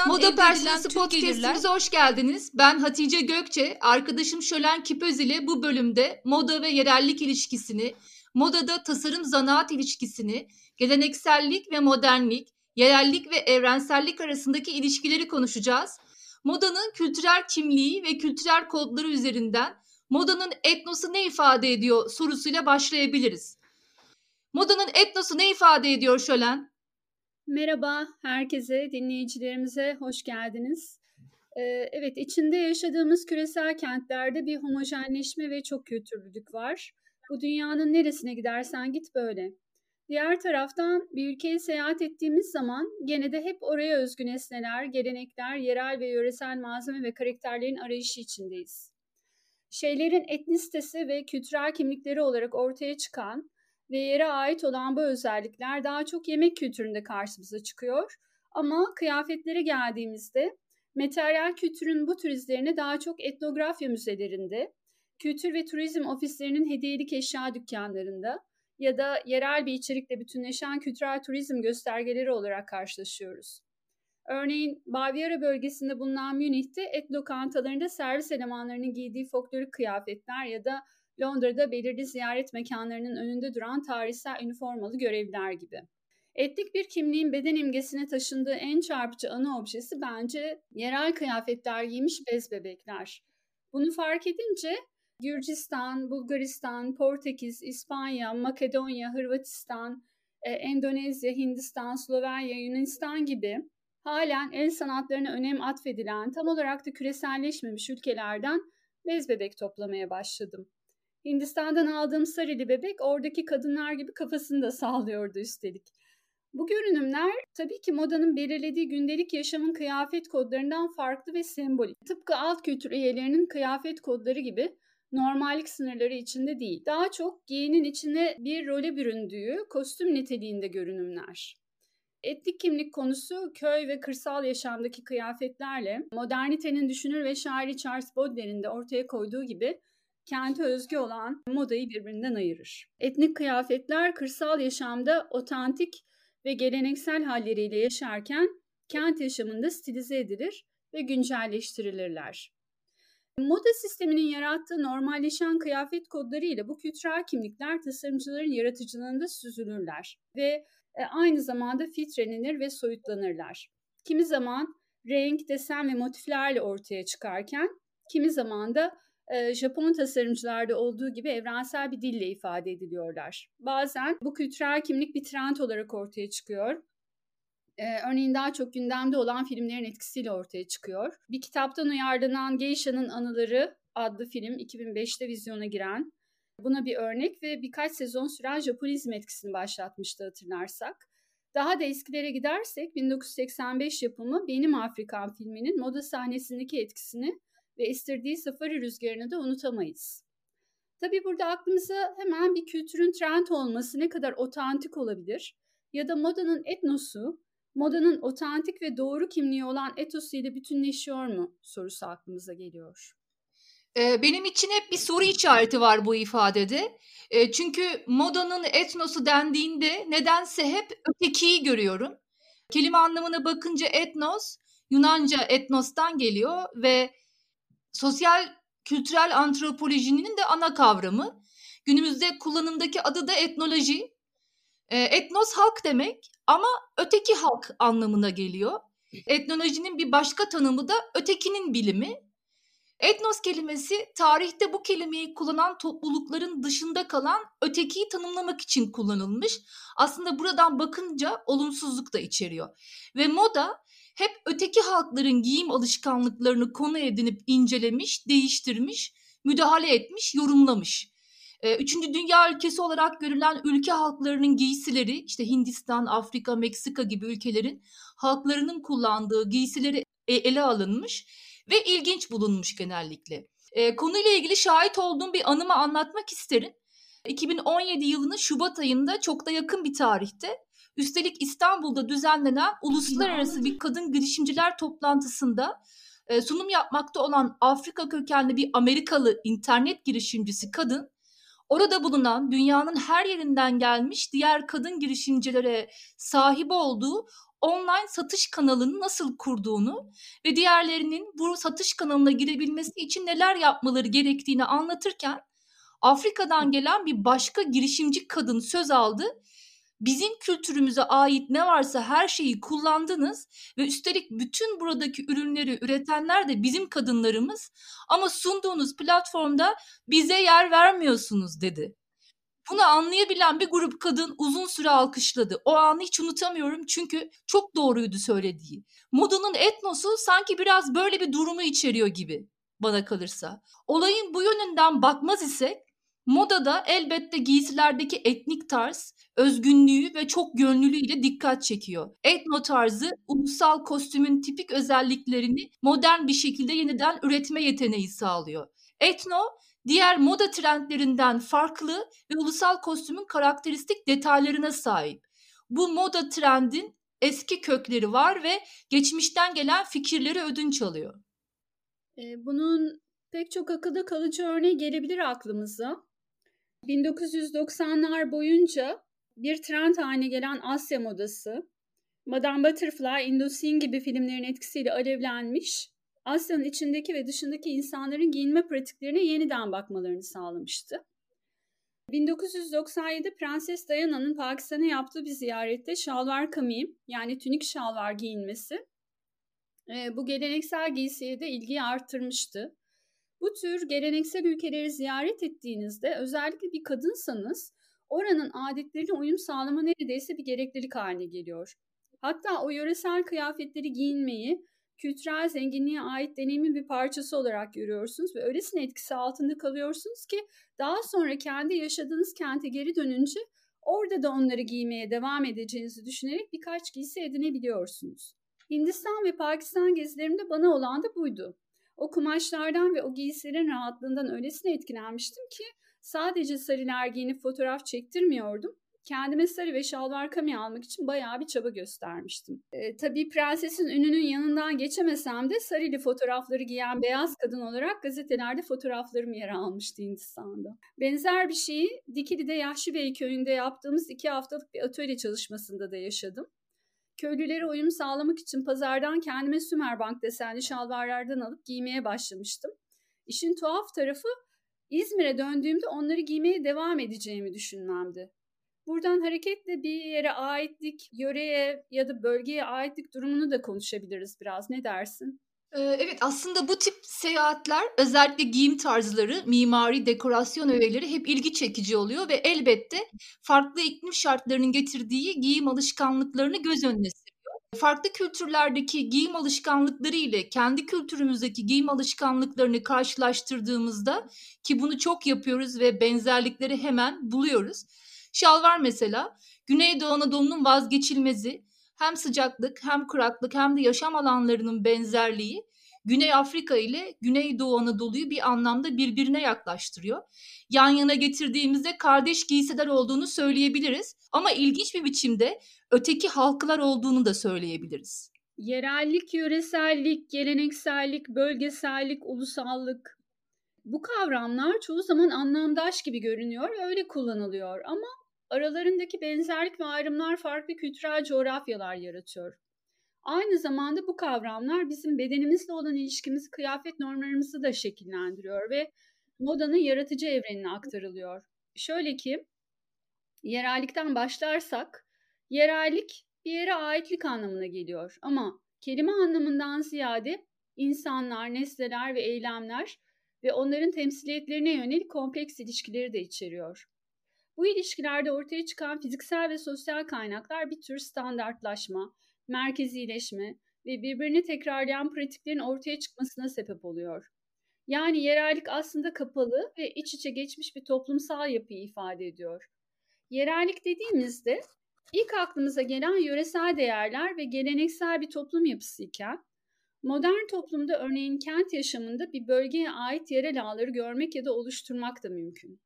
Satıştan Moda Personası Podcast'imize hoş geldiniz. Ben Hatice Gökçe, arkadaşım Şölen Kipöz ile bu bölümde moda ve yerellik ilişkisini, modada tasarım zanaat ilişkisini, geleneksellik ve modernlik, yerellik ve evrensellik arasındaki ilişkileri konuşacağız. Modanın kültürel kimliği ve kültürel kodları üzerinden modanın etnosu ne ifade ediyor sorusuyla başlayabiliriz. Modanın etnosu ne ifade ediyor Şölen? Merhaba herkese, dinleyicilerimize hoş geldiniz. Ee, evet, içinde yaşadığımız küresel kentlerde bir homojenleşme ve çok kültürlülük var. Bu dünyanın neresine gidersen git böyle. Diğer taraftan bir ülkeye seyahat ettiğimiz zaman gene de hep oraya özgü nesneler, gelenekler, yerel ve yöresel malzeme ve karakterlerin arayışı içindeyiz. Şeylerin etnisitesi ve kültürel kimlikleri olarak ortaya çıkan ve yere ait olan bu özellikler daha çok yemek kültüründe karşımıza çıkıyor. Ama kıyafetlere geldiğimizde materyal kültürün bu tür izlerini daha çok etnografya müzelerinde, kültür ve turizm ofislerinin hediyelik eşya dükkanlarında ya da yerel bir içerikle bütünleşen kültürel turizm göstergeleri olarak karşılaşıyoruz. Örneğin Bavyera bölgesinde bulunan Münih'te et lokantalarında servis elemanlarının giydiği folklorik kıyafetler ya da Londra'da belirli ziyaret mekanlarının önünde duran tarihsel üniformalı görevliler gibi. Etnik bir kimliğin beden imgesine taşındığı en çarpıcı ana objesi bence yerel kıyafetler giymiş bez bebekler. Bunu fark edince Gürcistan, Bulgaristan, Portekiz, İspanya, Makedonya, Hırvatistan, e, Endonezya, Hindistan, Slovenya, Yunanistan gibi halen el sanatlarına önem atfedilen tam olarak da küreselleşmemiş ülkelerden bez bebek toplamaya başladım. Hindistan'dan aldığım sarili bebek oradaki kadınlar gibi kafasını da sağlıyordu üstelik. Bu görünümler tabii ki modanın belirlediği gündelik yaşamın kıyafet kodlarından farklı ve sembolik. Tıpkı alt kültür üyelerinin kıyafet kodları gibi normallik sınırları içinde değil. Daha çok giyinin içine bir role büründüğü kostüm niteliğinde görünümler. Etnik kimlik konusu köy ve kırsal yaşamdaki kıyafetlerle modernitenin düşünür ve şairi Charles Baudelaire'in de ortaya koyduğu gibi kente özgü olan modayı birbirinden ayırır. Etnik kıyafetler kırsal yaşamda otantik ve geleneksel halleriyle yaşarken kent yaşamında stilize edilir ve güncelleştirilirler. Moda sisteminin yarattığı normalleşen kıyafet kodları ile bu kültürel kimlikler tasarımcıların yaratıcılığında süzülürler ve e, aynı zamanda filtrelenir ve soyutlanırlar. Kimi zaman renk, desen ve motiflerle ortaya çıkarken kimi zaman da Japon tasarımcılarda olduğu gibi evrensel bir dille ifade ediliyorlar. Bazen bu kültürel kimlik bir trend olarak ortaya çıkıyor. örneğin daha çok gündemde olan filmlerin etkisiyle ortaya çıkıyor. Bir kitaptan uyarlanan Geisha'nın Anıları adlı film 2005'te vizyona giren buna bir örnek ve birkaç sezon süren Japonizm etkisini başlatmıştı hatırlarsak. Daha da eskilere gidersek 1985 yapımı Benim Afrikan filminin moda sahnesindeki etkisini ve estirdiği safari rüzgarını da unutamayız. Tabi burada aklımıza hemen bir kültürün trend olması ne kadar otantik olabilir ya da modanın etnosu, modanın otantik ve doğru kimliği olan etosu ile bütünleşiyor mu sorusu aklımıza geliyor. Benim için hep bir soru işareti var bu ifadede. Çünkü modanın etnosu dendiğinde nedense hep ötekiyi görüyorum. Kelime anlamına bakınca etnos, Yunanca etnostan geliyor ve sosyal kültürel antropolojinin de ana kavramı. Günümüzde kullanımdaki adı da etnoloji. E, etnos halk demek ama öteki halk anlamına geliyor. Etnolojinin bir başka tanımı da ötekinin bilimi. Etnos kelimesi tarihte bu kelimeyi kullanan toplulukların dışında kalan ötekiyi tanımlamak için kullanılmış. Aslında buradan bakınca olumsuzluk da içeriyor. Ve moda hep öteki halkların giyim alışkanlıklarını konu edinip incelemiş, değiştirmiş, müdahale etmiş, yorumlamış. Üçüncü dünya ülkesi olarak görülen ülke halklarının giysileri işte Hindistan, Afrika, Meksika gibi ülkelerin halklarının kullandığı giysileri e, ele alınmış ve ilginç bulunmuş genellikle. E, konuyla ilgili şahit olduğum bir anımı anlatmak isterim. 2017 yılının Şubat ayında çok da yakın bir tarihte Üstelik İstanbul'da düzenlenen uluslararası bir kadın girişimciler toplantısında e, sunum yapmakta olan Afrika kökenli bir Amerikalı internet girişimcisi kadın orada bulunan dünyanın her yerinden gelmiş diğer kadın girişimcilere sahip olduğu online satış kanalını nasıl kurduğunu ve diğerlerinin bu satış kanalına girebilmesi için neler yapmaları gerektiğini anlatırken Afrika'dan gelen bir başka girişimci kadın söz aldı. Bizim kültürümüze ait ne varsa her şeyi kullandınız ve üstelik bütün buradaki ürünleri üretenler de bizim kadınlarımız ama sunduğunuz platformda bize yer vermiyorsunuz dedi. Bunu anlayabilen bir grup kadın uzun süre alkışladı. O anı hiç unutamıyorum çünkü çok doğruydu söylediği. Modanın etnosu sanki biraz böyle bir durumu içeriyor gibi bana kalırsa. Olayın bu yönünden bakmaz isek modada elbette giysilerdeki etnik tarz, özgünlüğü ve çok gönüllüyle dikkat çekiyor. Etno tarzı ulusal kostümün tipik özelliklerini modern bir şekilde yeniden üretme yeteneği sağlıyor. Etno diğer moda trendlerinden farklı ve ulusal kostümün karakteristik detaylarına sahip. Bu moda trendin eski kökleri var ve geçmişten gelen fikirleri ödünç alıyor. Bunun pek çok akılda kalıcı örneği gelebilir aklımıza. 1990'lar boyunca bir trend haline gelen Asya modası, Madame Butterfly, Indochine gibi filmlerin etkisiyle alevlenmiş Asya'nın içindeki ve dışındaki insanların giyinme pratiklerine yeniden bakmalarını sağlamıştı. 1997 Prenses Diana'nın Pakistan'a yaptığı bir ziyarette şalvar kamim yani tünik şalvar giyinmesi e, bu geleneksel giysiye de ilgiyi arttırmıştı. Bu tür geleneksel ülkeleri ziyaret ettiğinizde özellikle bir kadınsanız oranın adetlerine uyum sağlama neredeyse bir gereklilik haline geliyor. Hatta o yöresel kıyafetleri giyinmeyi kültürel zenginliğe ait deneyimin bir parçası olarak görüyorsunuz ve öylesine etkisi altında kalıyorsunuz ki daha sonra kendi yaşadığınız kente geri dönünce orada da onları giymeye devam edeceğinizi düşünerek birkaç giysi edinebiliyorsunuz. Hindistan ve Pakistan gezilerimde bana olan da buydu. O kumaşlardan ve o giysilerin rahatlığından öylesine etkilenmiştim ki sadece sarılar giyinip fotoğraf çektirmiyordum kendime sarı ve şalvar kami almak için bayağı bir çaba göstermiştim. E, tabii prensesin ününün yanından geçemesem de sarılı fotoğrafları giyen beyaz kadın olarak gazetelerde fotoğraflarım yer almıştı Hindistan'da. Benzer bir şeyi Dikili'de Yahşi Bey köyünde yaptığımız iki haftalık bir atölye çalışmasında da yaşadım. Köylülere uyum sağlamak için pazardan kendime Sümerbank desenli şalvarlardan alıp giymeye başlamıştım. İşin tuhaf tarafı İzmir'e döndüğümde onları giymeye devam edeceğimi düşünmemdi. Buradan hareketle bir yere aitlik, yöreye ya da bölgeye aitlik durumunu da konuşabiliriz biraz. Ne dersin? Evet aslında bu tip seyahatler özellikle giyim tarzları, mimari, dekorasyon öğeleri hep ilgi çekici oluyor ve elbette farklı iklim şartlarının getirdiği giyim alışkanlıklarını göz önüne seriyor. Farklı kültürlerdeki giyim alışkanlıkları ile kendi kültürümüzdeki giyim alışkanlıklarını karşılaştırdığımızda ki bunu çok yapıyoruz ve benzerlikleri hemen buluyoruz. Şalvar mesela Güneydoğu Anadolu'nun vazgeçilmezi hem sıcaklık hem kuraklık hem de yaşam alanlarının benzerliği Güney Afrika ile Güneydoğu Anadolu'yu bir anlamda birbirine yaklaştırıyor. Yan yana getirdiğimizde kardeş giysiler olduğunu söyleyebiliriz ama ilginç bir biçimde öteki halklar olduğunu da söyleyebiliriz. Yerellik, yöresellik, geleneksellik, bölgesellik, ulusallık bu kavramlar çoğu zaman anlamdaş gibi görünüyor ve öyle kullanılıyor ama aralarındaki benzerlik ve ayrımlar farklı kültürel coğrafyalar yaratıyor. Aynı zamanda bu kavramlar bizim bedenimizle olan ilişkimizi, kıyafet normlarımızı da şekillendiriyor ve modanın yaratıcı evrenine aktarılıyor. Şöyle ki, yerellikten başlarsak, yerellik bir yere aitlik anlamına geliyor ama kelime anlamından ziyade insanlar, nesneler ve eylemler ve onların temsiliyetlerine yönelik kompleks ilişkileri de içeriyor. Bu ilişkilerde ortaya çıkan fiziksel ve sosyal kaynaklar bir tür standartlaşma, merkezileşme ve birbirini tekrarlayan pratiklerin ortaya çıkmasına sebep oluyor. Yani yerellik aslında kapalı ve iç içe geçmiş bir toplumsal yapıyı ifade ediyor. Yerellik dediğimizde ilk aklımıza gelen yöresel değerler ve geleneksel bir toplum yapısı iken modern toplumda örneğin kent yaşamında bir bölgeye ait yerel ağları görmek ya da oluşturmak da mümkün.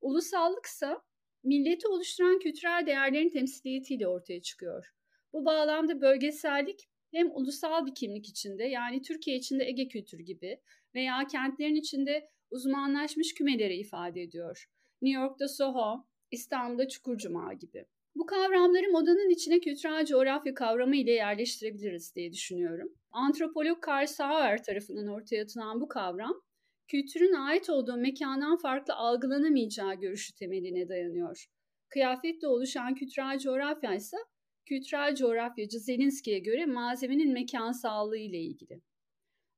Ulusallıksa milleti oluşturan kültürel değerlerin temsiliyetiyle ortaya çıkıyor. Bu bağlamda bölgesellik hem ulusal bir kimlik içinde yani Türkiye içinde Ege kültürü gibi veya kentlerin içinde uzmanlaşmış kümeleri ifade ediyor. New York'ta Soho, İstanbul'da Çukurcuma gibi. Bu kavramları modanın içine kültürel coğrafya kavramı ile yerleştirebiliriz diye düşünüyorum. Antropolog Carl Sauer tarafından ortaya atılan bu kavram, kültürün ait olduğu mekandan farklı algılanamayacağı görüşü temeline dayanıyor. Kıyafetle oluşan kültürel coğrafya ise kültürel coğrafyacı Zelinski'ye göre malzemenin mekansallığı ile ilgili.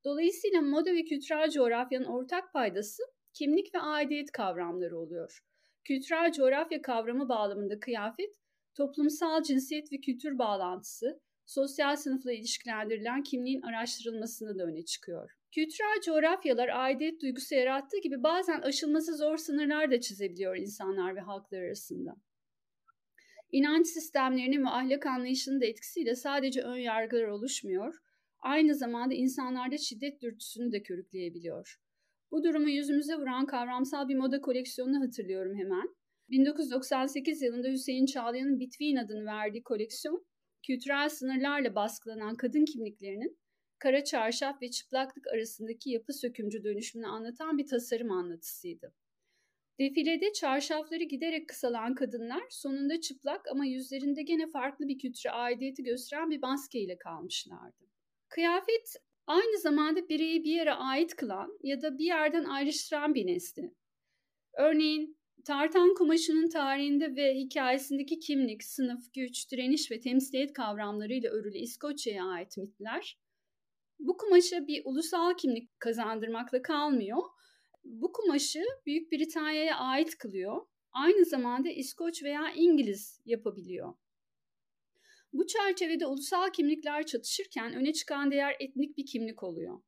Dolayısıyla moda ve kültürel coğrafyanın ortak paydası kimlik ve aidiyet kavramları oluyor. Kültürel coğrafya kavramı bağlamında kıyafet, toplumsal cinsiyet ve kültür bağlantısı, sosyal sınıfla ilişkilendirilen kimliğin araştırılmasında da öne çıkıyor. Kültürel coğrafyalar aidiyet duygusu yarattığı gibi bazen aşılması zor sınırlar da çizebiliyor insanlar ve halklar arasında. İnanç sistemlerinin ve ahlak anlayışının da etkisiyle sadece ön yargılar oluşmuyor, aynı zamanda insanlarda şiddet dürtüsünü de körükleyebiliyor. Bu durumu yüzümüze vuran kavramsal bir moda koleksiyonunu hatırlıyorum hemen. 1998 yılında Hüseyin Çağlayan'ın Between adını verdiği koleksiyon, kültürel sınırlarla baskılanan kadın kimliklerinin kara çarşaf ve çıplaklık arasındaki yapı sökümcü dönüşümünü anlatan bir tasarım anlatısıydı. Defilede çarşafları giderek kısalan kadınlar sonunda çıplak ama yüzlerinde gene farklı bir kültüre aidiyeti gösteren bir maskeyle kalmışlardı. Kıyafet aynı zamanda bireyi bir yere ait kılan ya da bir yerden ayrıştıran bir nesne. Örneğin tartan kumaşının tarihinde ve hikayesindeki kimlik, sınıf, güç, direniş ve temsiliyet kavramlarıyla örülü İskoçya'ya ait mitler, bu kumaşa bir ulusal kimlik kazandırmakla kalmıyor. Bu kumaşı Büyük Britanya'ya ait kılıyor. Aynı zamanda İskoç veya İngiliz yapabiliyor. Bu çerçevede ulusal kimlikler çatışırken öne çıkan değer etnik bir kimlik oluyor.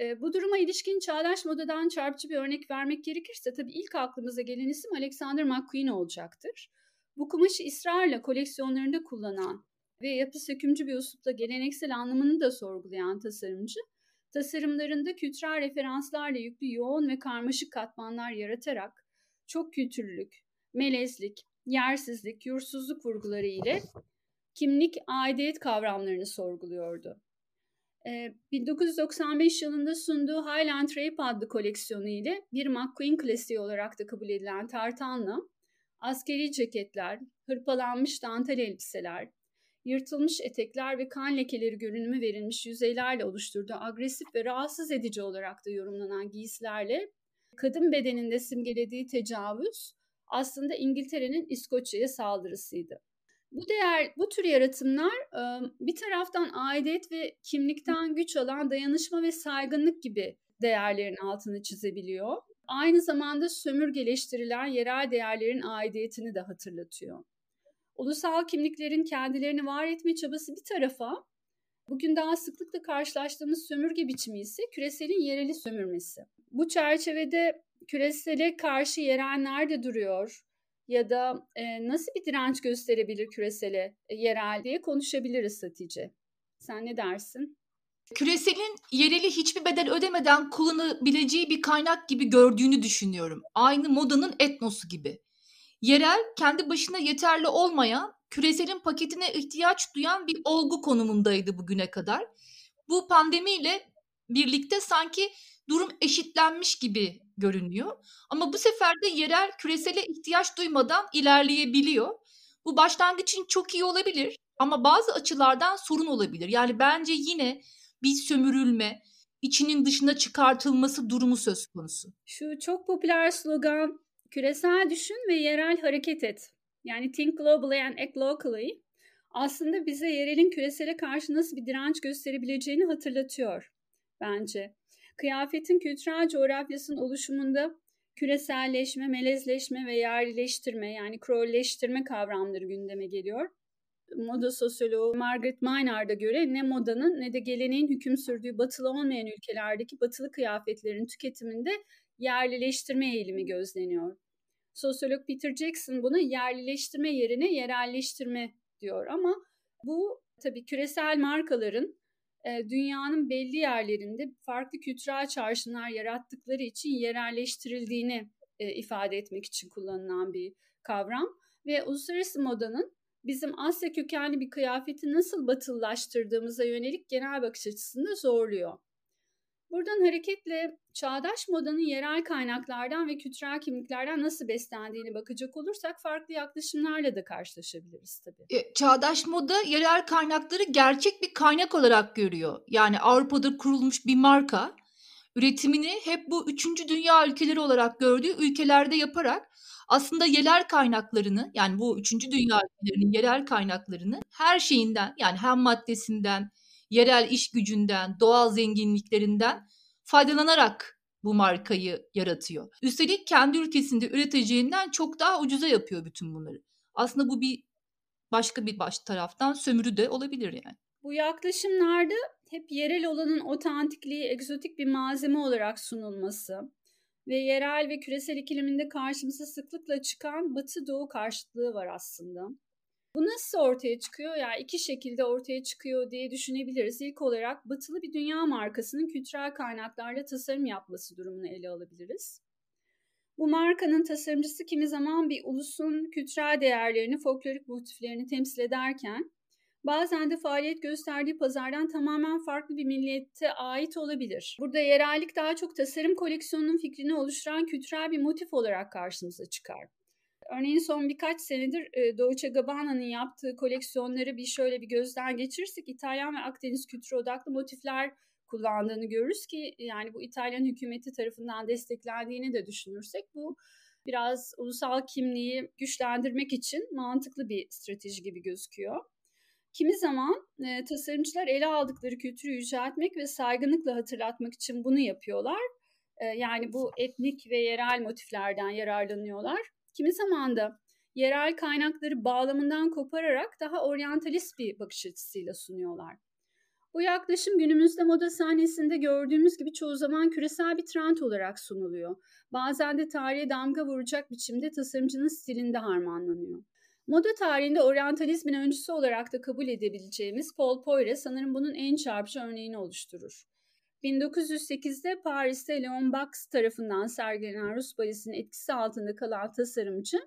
E, bu duruma ilişkin çağdaş modadan çarpıcı bir örnek vermek gerekirse tabii ilk aklımıza gelen isim Alexander McQueen olacaktır. Bu kumaşı ısrarla koleksiyonlarında kullanan ve yapı sökümcü bir uslupla geleneksel anlamını da sorgulayan tasarımcı, tasarımlarında kültürel referanslarla yüklü yoğun ve karmaşık katmanlar yaratarak çok kültürlülük, melezlik, yersizlik, yursuzluk vurguları ile kimlik, aidiyet kavramlarını sorguluyordu. 1995 yılında sunduğu Highland Rape adlı koleksiyonu ile bir McQueen klasiği olarak da kabul edilen tartanla askeri ceketler, hırpalanmış dantel elbiseler, yırtılmış etekler ve kan lekeleri görünümü verilmiş yüzeylerle oluşturduğu agresif ve rahatsız edici olarak da yorumlanan giysilerle kadın bedeninde simgelediği tecavüz aslında İngiltere'nin İskoçya'ya saldırısıydı. Bu değer, bu tür yaratımlar bir taraftan aidiyet ve kimlikten güç alan dayanışma ve saygınlık gibi değerlerin altını çizebiliyor. Aynı zamanda sömürgeleştirilen yerel değerlerin aidiyetini de hatırlatıyor. Ulusal kimliklerin kendilerini var etme çabası bir tarafa, bugün daha sıklıkla karşılaştığımız sömürge biçimi ise küreselin yereli sömürmesi. Bu çerçevede küresele karşı yerel nerede duruyor? ya da e, nasıl bir direnç gösterebilir küresele e, yerel diye konuşabiliriz Hatice. Sen ne dersin? Küreselin yereli hiçbir bedel ödemeden kullanabileceği bir kaynak gibi gördüğünü düşünüyorum. Aynı modanın etnosu gibi. Yerel kendi başına yeterli olmayan, küreselin paketine ihtiyaç duyan bir olgu konumundaydı bugüne kadar. Bu pandemiyle birlikte sanki durum eşitlenmiş gibi görünüyor. Ama bu sefer de yerel küresele ihtiyaç duymadan ilerleyebiliyor. Bu başlangıç için çok iyi olabilir ama bazı açılardan sorun olabilir. Yani bence yine bir sömürülme, içinin dışına çıkartılması durumu söz konusu. Şu çok popüler slogan küresel düşün ve yerel hareket et. Yani think globally and act locally aslında bize yerelin küresele karşı nasıl bir direnç gösterebileceğini hatırlatıyor bence. Kıyafetin kültürel coğrafyasının oluşumunda küreselleşme, melezleşme ve yerleştirme yani krolleştirme kavramları gündeme geliyor. Moda sosyoloğu Margaret Maynard'a göre ne modanın ne de geleneğin hüküm sürdüğü batılı olmayan ülkelerdeki batılı kıyafetlerin tüketiminde yerlileştirme eğilimi gözleniyor. Sosyolog Peter Jackson buna yerlileştirme yerine yerelleştirme diyor ama bu tabii küresel markaların dünyanın belli yerlerinde farklı kültürel çarşınlar yarattıkları için yerelleştirildiğini ifade etmek için kullanılan bir kavram ve uluslararası modanın bizim Asya kökenli bir kıyafeti nasıl batılılaştırdığımıza yönelik genel bakış açısını zorluyor. Buradan hareketle çağdaş modanın yerel kaynaklardan ve kültürel kimliklerden nasıl beslendiğini bakacak olursak farklı yaklaşımlarla da karşılaşabiliriz tabii. E, çağdaş moda yerel kaynakları gerçek bir kaynak olarak görüyor. Yani Avrupa'da kurulmuş bir marka üretimini hep bu üçüncü dünya ülkeleri olarak gördüğü ülkelerde yaparak aslında yerel kaynaklarını yani bu üçüncü dünya ülkelerinin yerel kaynaklarını her şeyinden yani hem maddesinden, yerel iş gücünden, doğal zenginliklerinden faydalanarak bu markayı yaratıyor. Üstelik kendi ülkesinde üreteceğinden çok daha ucuza yapıyor bütün bunları. Aslında bu bir başka bir baş taraftan sömürü de olabilir yani. Bu yaklaşımlarda hep yerel olanın otantikliği, egzotik bir malzeme olarak sunulması ve yerel ve küresel ikiliminde karşımıza sıklıkla çıkan batı-doğu karşıtlığı var aslında. Bu nasıl ortaya çıkıyor? Yani iki şekilde ortaya çıkıyor diye düşünebiliriz. İlk olarak batılı bir dünya markasının kültürel kaynaklarla tasarım yapması durumunu ele alabiliriz. Bu markanın tasarımcısı kimi zaman bir ulusun kültürel değerlerini, folklorik motiflerini temsil ederken bazen de faaliyet gösterdiği pazardan tamamen farklı bir milliyete ait olabilir. Burada yerellik daha çok tasarım koleksiyonunun fikrini oluşturan kültürel bir motif olarak karşımıza çıkar. Örneğin son birkaç senedir e, Dolce Gabbana'nın yaptığı koleksiyonları bir şöyle bir gözden geçirirsek İtalyan ve Akdeniz kültürü odaklı motifler kullandığını görürüz ki yani bu İtalyan hükümeti tarafından desteklendiğini de düşünürsek bu biraz ulusal kimliği güçlendirmek için mantıklı bir strateji gibi gözüküyor. Kimi zaman e, tasarımcılar ele aldıkları kültürü yüceltmek ve saygınlıkla hatırlatmak için bunu yapıyorlar. E, yani bu etnik ve yerel motiflerden yararlanıyorlar. Kimi zaman da yerel kaynakları bağlamından kopararak daha oryantalist bir bakış açısıyla sunuyorlar. Bu yaklaşım günümüzde moda sahnesinde gördüğümüz gibi çoğu zaman küresel bir trend olarak sunuluyor. Bazen de tarihe damga vuracak biçimde tasarımcının stilinde harmanlanıyor. Moda tarihinde oryantalizmin öncüsü olarak da kabul edebileceğimiz Paul Poire sanırım bunun en çarpıcı örneğini oluşturur. 1908'de Paris'te Leon Bax tarafından sergilenen Rus balisinin etkisi altında kalan tasarımcı,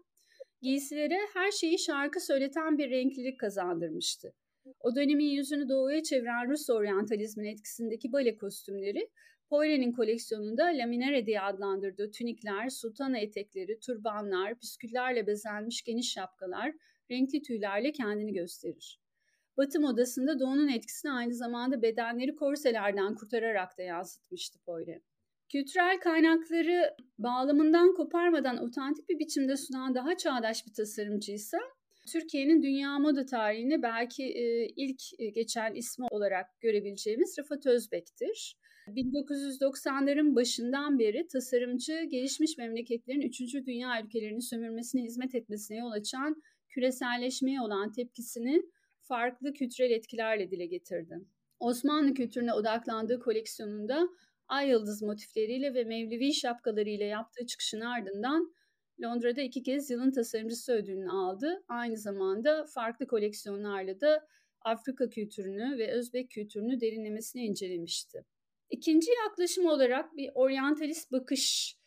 giysilere her şeyi şarkı söyleten bir renklilik kazandırmıştı. O dönemin yüzünü doğuya çeviren Rus oryantalizmin etkisindeki bale kostümleri, Poire'nin koleksiyonunda laminare diye adlandırdığı tünikler, sultana etekleri, turbanlar, püsküllerle bezenmiş geniş şapkalar, renkli tüylerle kendini gösterir. Batı modasında doğunun etkisini aynı zamanda bedenleri korselerden kurtararak da yansıtmıştı Poire. Kültürel kaynakları bağlamından koparmadan otantik bir biçimde sunan daha çağdaş bir tasarımcıysa Türkiye'nin dünya moda tarihine belki e, ilk e, geçen ismi olarak görebileceğimiz Rıfat Özbek'tir. 1990'ların başından beri tasarımcı gelişmiş memleketlerin 3. dünya ülkelerini sömürmesine hizmet etmesine yol açan küreselleşmeye olan tepkisini farklı kültürel etkilerle dile getirdi. Osmanlı kültürüne odaklandığı koleksiyonunda ay yıldız motifleriyle ve mevlevi şapkalarıyla yaptığı çıkışın ardından Londra'da iki kez yılın tasarımcısı ödülünü aldı. Aynı zamanda farklı koleksiyonlarla da Afrika kültürünü ve Özbek kültürünü derinlemesine incelemişti. İkinci yaklaşım olarak bir oryantalist bakış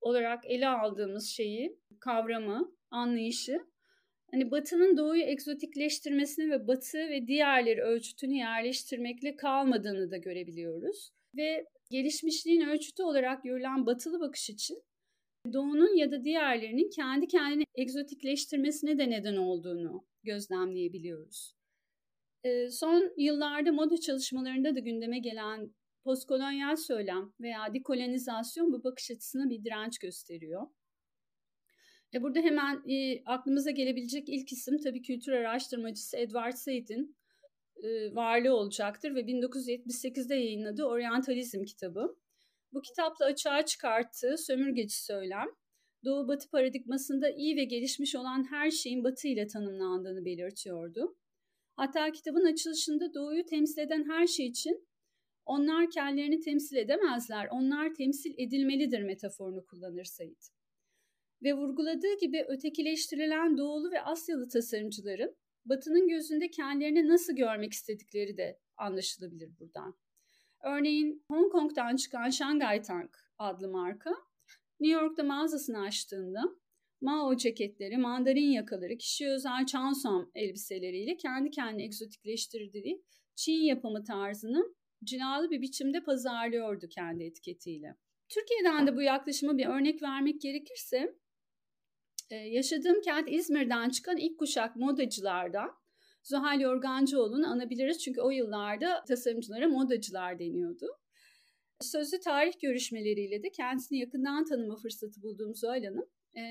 olarak ele aldığımız şeyi, kavramı, anlayışı hani Batı'nın Doğu'yu egzotikleştirmesini ve Batı ve diğerleri ölçütünü yerleştirmekle kalmadığını da görebiliyoruz. Ve gelişmişliğin ölçütü olarak görülen batılı bakış için Doğu'nun ya da diğerlerinin kendi kendini egzotikleştirmesine de neden olduğunu gözlemleyebiliyoruz. Son yıllarda moda çalışmalarında da gündeme gelen postkolonyal söylem veya dekolonizasyon bu bakış açısına bir direnç gösteriyor. E burada hemen e, aklımıza gelebilecek ilk isim tabii kültür araştırmacısı Edward Said'in e, varlığı olacaktır ve 1978'de yayınladığı Orientalizm kitabı. Bu kitapla açığa çıkarttığı sömürgeci söylem, Doğu Batı paradigmasında iyi ve gelişmiş olan her şeyin Batı ile tanımlandığını belirtiyordu. Hatta kitabın açılışında Doğu'yu temsil eden her şey için onlar kendilerini temsil edemezler, onlar temsil edilmelidir metaforunu kullanır Said. Ve vurguladığı gibi ötekileştirilen Doğulu ve Asyalı tasarımcıların Batı'nın gözünde kendilerini nasıl görmek istedikleri de anlaşılabilir buradan. Örneğin Hong Kong'dan çıkan Shanghai Tank adlı marka New York'ta mağazasını açtığında Mao ceketleri, mandarin yakaları, kişi özel chanson elbiseleriyle kendi kendine egzotikleştirdiği Çin yapımı tarzını cilalı bir biçimde pazarlıyordu kendi etiketiyle. Türkiye'den de bu yaklaşıma bir örnek vermek gerekirse yaşadığım kent İzmir'den çıkan ilk kuşak modacılardan Zuhal Yorgancıoğlu'nu anabiliriz. Çünkü o yıllarda tasarımcılara modacılar deniyordu. Sözlü tarih görüşmeleriyle de kendisini yakından tanıma fırsatı bulduğum Zuhal Hanım,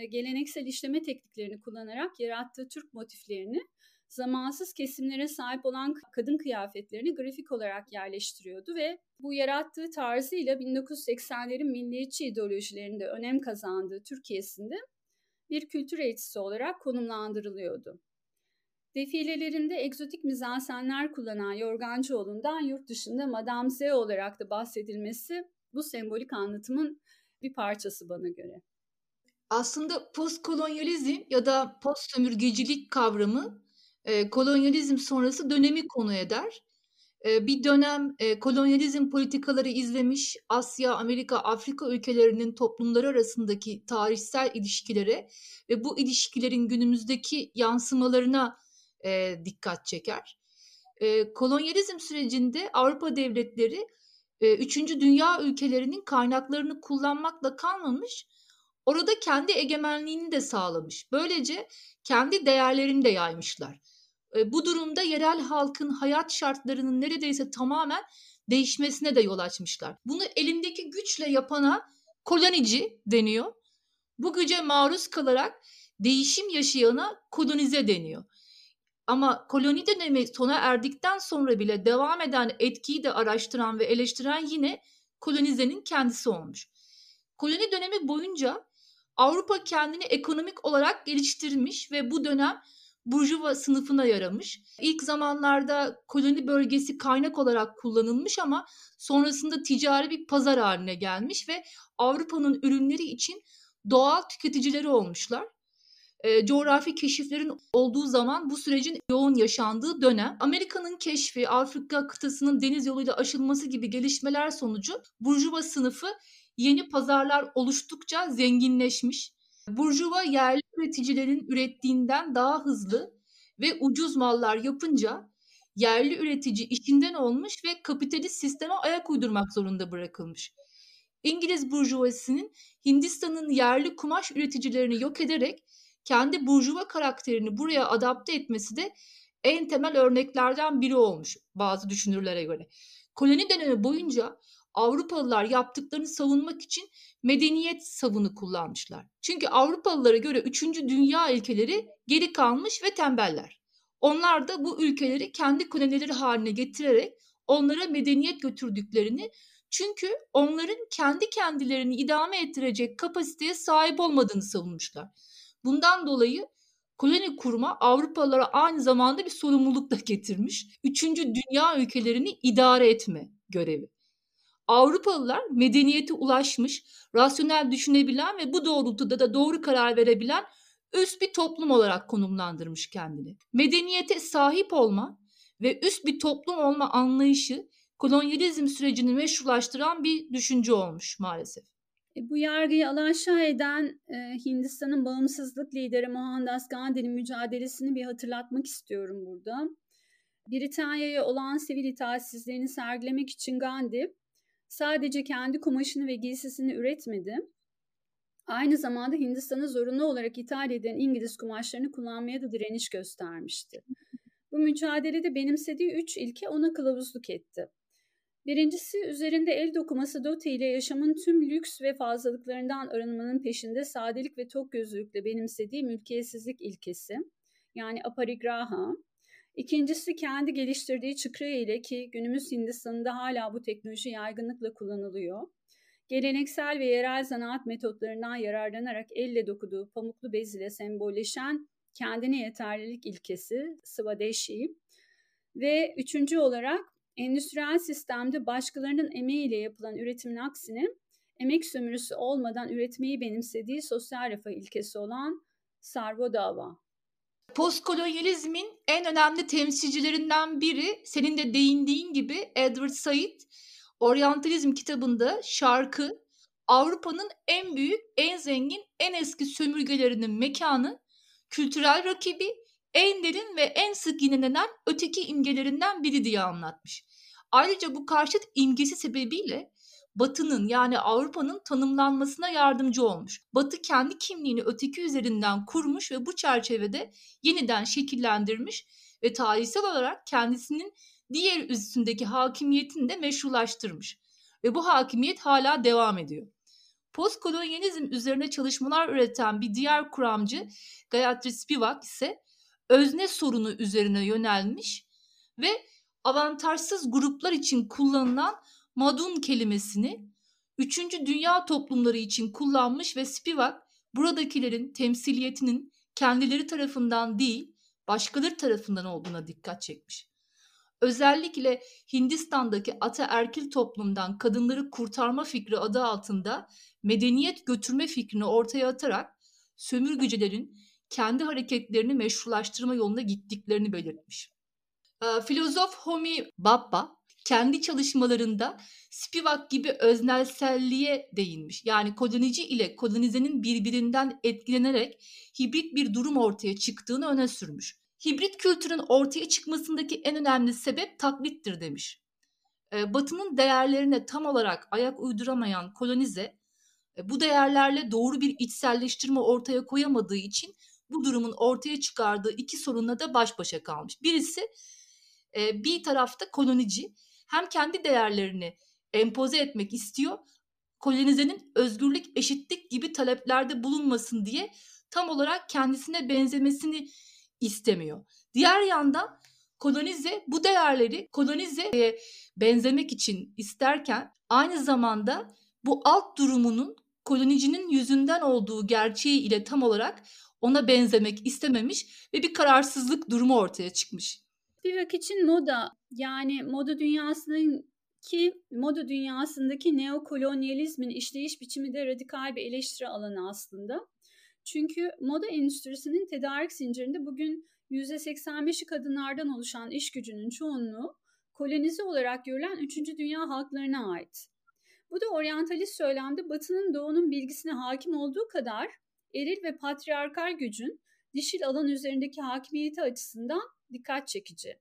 geleneksel işleme tekniklerini kullanarak yarattığı Türk motiflerini zamansız kesimlere sahip olan kadın kıyafetlerini grafik olarak yerleştiriyordu ve bu yarattığı tarzıyla 1980'lerin milliyetçi ideolojilerinde önem kazandığı Türkiye'sinde bir kültür elçisi olarak konumlandırılıyordu. Defilelerinde egzotik mizansenler kullanan Yorgancıoğlu'ndan yurt dışında Madame Z olarak da bahsedilmesi bu sembolik anlatımın bir parçası bana göre. Aslında postkolonyalizm ya da post sömürgecilik kavramı e, kolonyalizm sonrası dönemi konu eder. E, bir dönem e, kolonyalizm politikaları izlemiş Asya, Amerika, Afrika ülkelerinin toplumları arasındaki tarihsel ilişkilere ve bu ilişkilerin günümüzdeki yansımalarına e, dikkat çeker. E, kolonyalizm sürecinde Avrupa devletleri üçüncü dünya ülkelerinin kaynaklarını kullanmakla kalmamış, orada kendi egemenliğini de sağlamış. Böylece kendi değerlerini de yaymışlar. E, bu durumda yerel halkın hayat şartlarının neredeyse tamamen değişmesine de yol açmışlar. Bunu elindeki güçle yapana kolonici deniyor. Bu güce maruz kalarak değişim yaşayana kolonize deniyor. Ama koloni dönemi sona erdikten sonra bile devam eden etkiyi de araştıran ve eleştiren yine kolonizenin kendisi olmuş. Koloni dönemi boyunca Avrupa kendini ekonomik olarak geliştirmiş ve bu dönem Burjuva sınıfına yaramış. İlk zamanlarda koloni bölgesi kaynak olarak kullanılmış ama sonrasında ticari bir pazar haline gelmiş ve Avrupa'nın ürünleri için doğal tüketicileri olmuşlar e, coğrafi keşiflerin olduğu zaman bu sürecin yoğun yaşandığı dönem. Amerika'nın keşfi, Afrika kıtasının deniz yoluyla aşılması gibi gelişmeler sonucu Burjuva sınıfı yeni pazarlar oluştukça zenginleşmiş. Burjuva yerli üreticilerin ürettiğinden daha hızlı ve ucuz mallar yapınca yerli üretici işinden olmuş ve kapitalist sisteme ayak uydurmak zorunda bırakılmış. İngiliz burjuvasının Hindistan'ın yerli kumaş üreticilerini yok ederek kendi burjuva karakterini buraya adapte etmesi de en temel örneklerden biri olmuş bazı düşünürlere göre. Koloni dönemi boyunca Avrupalılar yaptıklarını savunmak için medeniyet savını kullanmışlar. Çünkü Avrupalılara göre 3. dünya ülkeleri geri kalmış ve tembeller. Onlar da bu ülkeleri kendi kolonileri haline getirerek onlara medeniyet götürdüklerini çünkü onların kendi kendilerini idame ettirecek kapasiteye sahip olmadığını savunmuşlar. Bundan dolayı koloni kurma Avrupalılara aynı zamanda bir sorumluluk da getirmiş. Üçüncü dünya ülkelerini idare etme görevi. Avrupalılar medeniyete ulaşmış, rasyonel düşünebilen ve bu doğrultuda da doğru karar verebilen üst bir toplum olarak konumlandırmış kendini. Medeniyete sahip olma ve üst bir toplum olma anlayışı kolonyalizm sürecini meşrulaştıran bir düşünce olmuş maalesef. E, bu yargıyı alaşağı eden e, Hindistan'ın bağımsızlık lideri Mohandas Gandhi'nin mücadelesini bir hatırlatmak istiyorum burada. Britanya'ya olan sivil itaatsizliğini sergilemek için Gandhi sadece kendi kumaşını ve giysisini üretmedi. Aynı zamanda Hindistan'a zorunlu olarak ithal edilen İngiliz kumaşlarını kullanmaya da direniş göstermişti. Bu mücadelede benimsediği üç ilke ona kılavuzluk etti. Birincisi üzerinde el dokuması Doti ile yaşamın tüm lüks ve fazlalıklarından arınmanın peşinde sadelik ve tok gözlülükle benimsediği mülkiyetsizlik ilkesi yani aparigraha. İkincisi kendi geliştirdiği çıkrı ile ki günümüz Hindistan'ında hala bu teknoloji yaygınlıkla kullanılıyor. Geleneksel ve yerel zanaat metotlarından yararlanarak elle dokuduğu pamuklu bez ile sembolleşen kendine yeterlilik ilkesi Swadeshi. Ve üçüncü olarak endüstriyel sistemde başkalarının emeğiyle yapılan üretimin aksine emek sömürüsü olmadan üretmeyi benimsediği sosyal refah ilkesi olan Sarvo Dava. Postkolonyalizmin en önemli temsilcilerinden biri senin de değindiğin gibi Edward Said Oryantalizm kitabında şarkı Avrupa'nın en büyük, en zengin, en eski sömürgelerinin mekanı, kültürel rakibi, en derin ve en sık yinelenen öteki imgelerinden biri diye anlatmış. Ayrıca bu karşıt imgesi sebebiyle Batı'nın yani Avrupa'nın tanımlanmasına yardımcı olmuş. Batı kendi kimliğini öteki üzerinden kurmuş ve bu çerçevede yeniden şekillendirmiş ve tarihsel olarak kendisinin diğer üstündeki hakimiyetini de meşrulaştırmış. Ve bu hakimiyet hala devam ediyor. Postkolonyalizm üzerine çalışmalar üreten bir diğer kuramcı Gayatri Spivak ise özne sorunu üzerine yönelmiş ve avantajsız gruplar için kullanılan madun kelimesini 3. dünya toplumları için kullanmış ve Spivak buradakilerin temsiliyetinin kendileri tarafından değil başkaları tarafından olduğuna dikkat çekmiş. Özellikle Hindistan'daki ataerkil toplumdan kadınları kurtarma fikri adı altında medeniyet götürme fikrini ortaya atarak sömürgücülerin kendi hareketlerini meşrulaştırma yoluna gittiklerini belirtmiş. Filozof Homi Bhabha kendi çalışmalarında Spivak gibi öznelselliğe değinmiş. Yani kolonici ile kolonizenin birbirinden etkilenerek hibrit bir durum ortaya çıktığını öne sürmüş. Hibrit kültürün ortaya çıkmasındaki en önemli sebep taklittir demiş. Batı'nın değerlerine tam olarak ayak uyduramayan kolonize bu değerlerle doğru bir içselleştirme ortaya koyamadığı için bu durumun ortaya çıkardığı iki sorunla da baş başa kalmış. Birisi bir tarafta kolonici hem kendi değerlerini empoze etmek istiyor, kolonizenin özgürlük, eşitlik gibi taleplerde bulunmasın diye tam olarak kendisine benzemesini istemiyor. Diğer yandan kolonize bu değerleri kolonizeye benzemek için isterken aynı zamanda bu alt durumunun kolonicinin yüzünden olduğu gerçeği ile tam olarak ona benzemek istememiş ve bir kararsızlık durumu ortaya çıkmış. Spivak için moda yani moda dünyasının ki moda dünyasındaki neokolonyalizmin işleyiş biçimi de radikal bir eleştiri alanı aslında. Çünkü moda endüstrisinin tedarik zincirinde bugün %85'i kadınlardan oluşan iş gücünün çoğunluğu kolonize olarak görülen 3. dünya halklarına ait. Bu da oryantalist söylemde Batı'nın Doğu'nun bilgisine hakim olduğu kadar eril ve patriarkal gücün dişil alan üzerindeki hakimiyeti açısından dikkat çekici.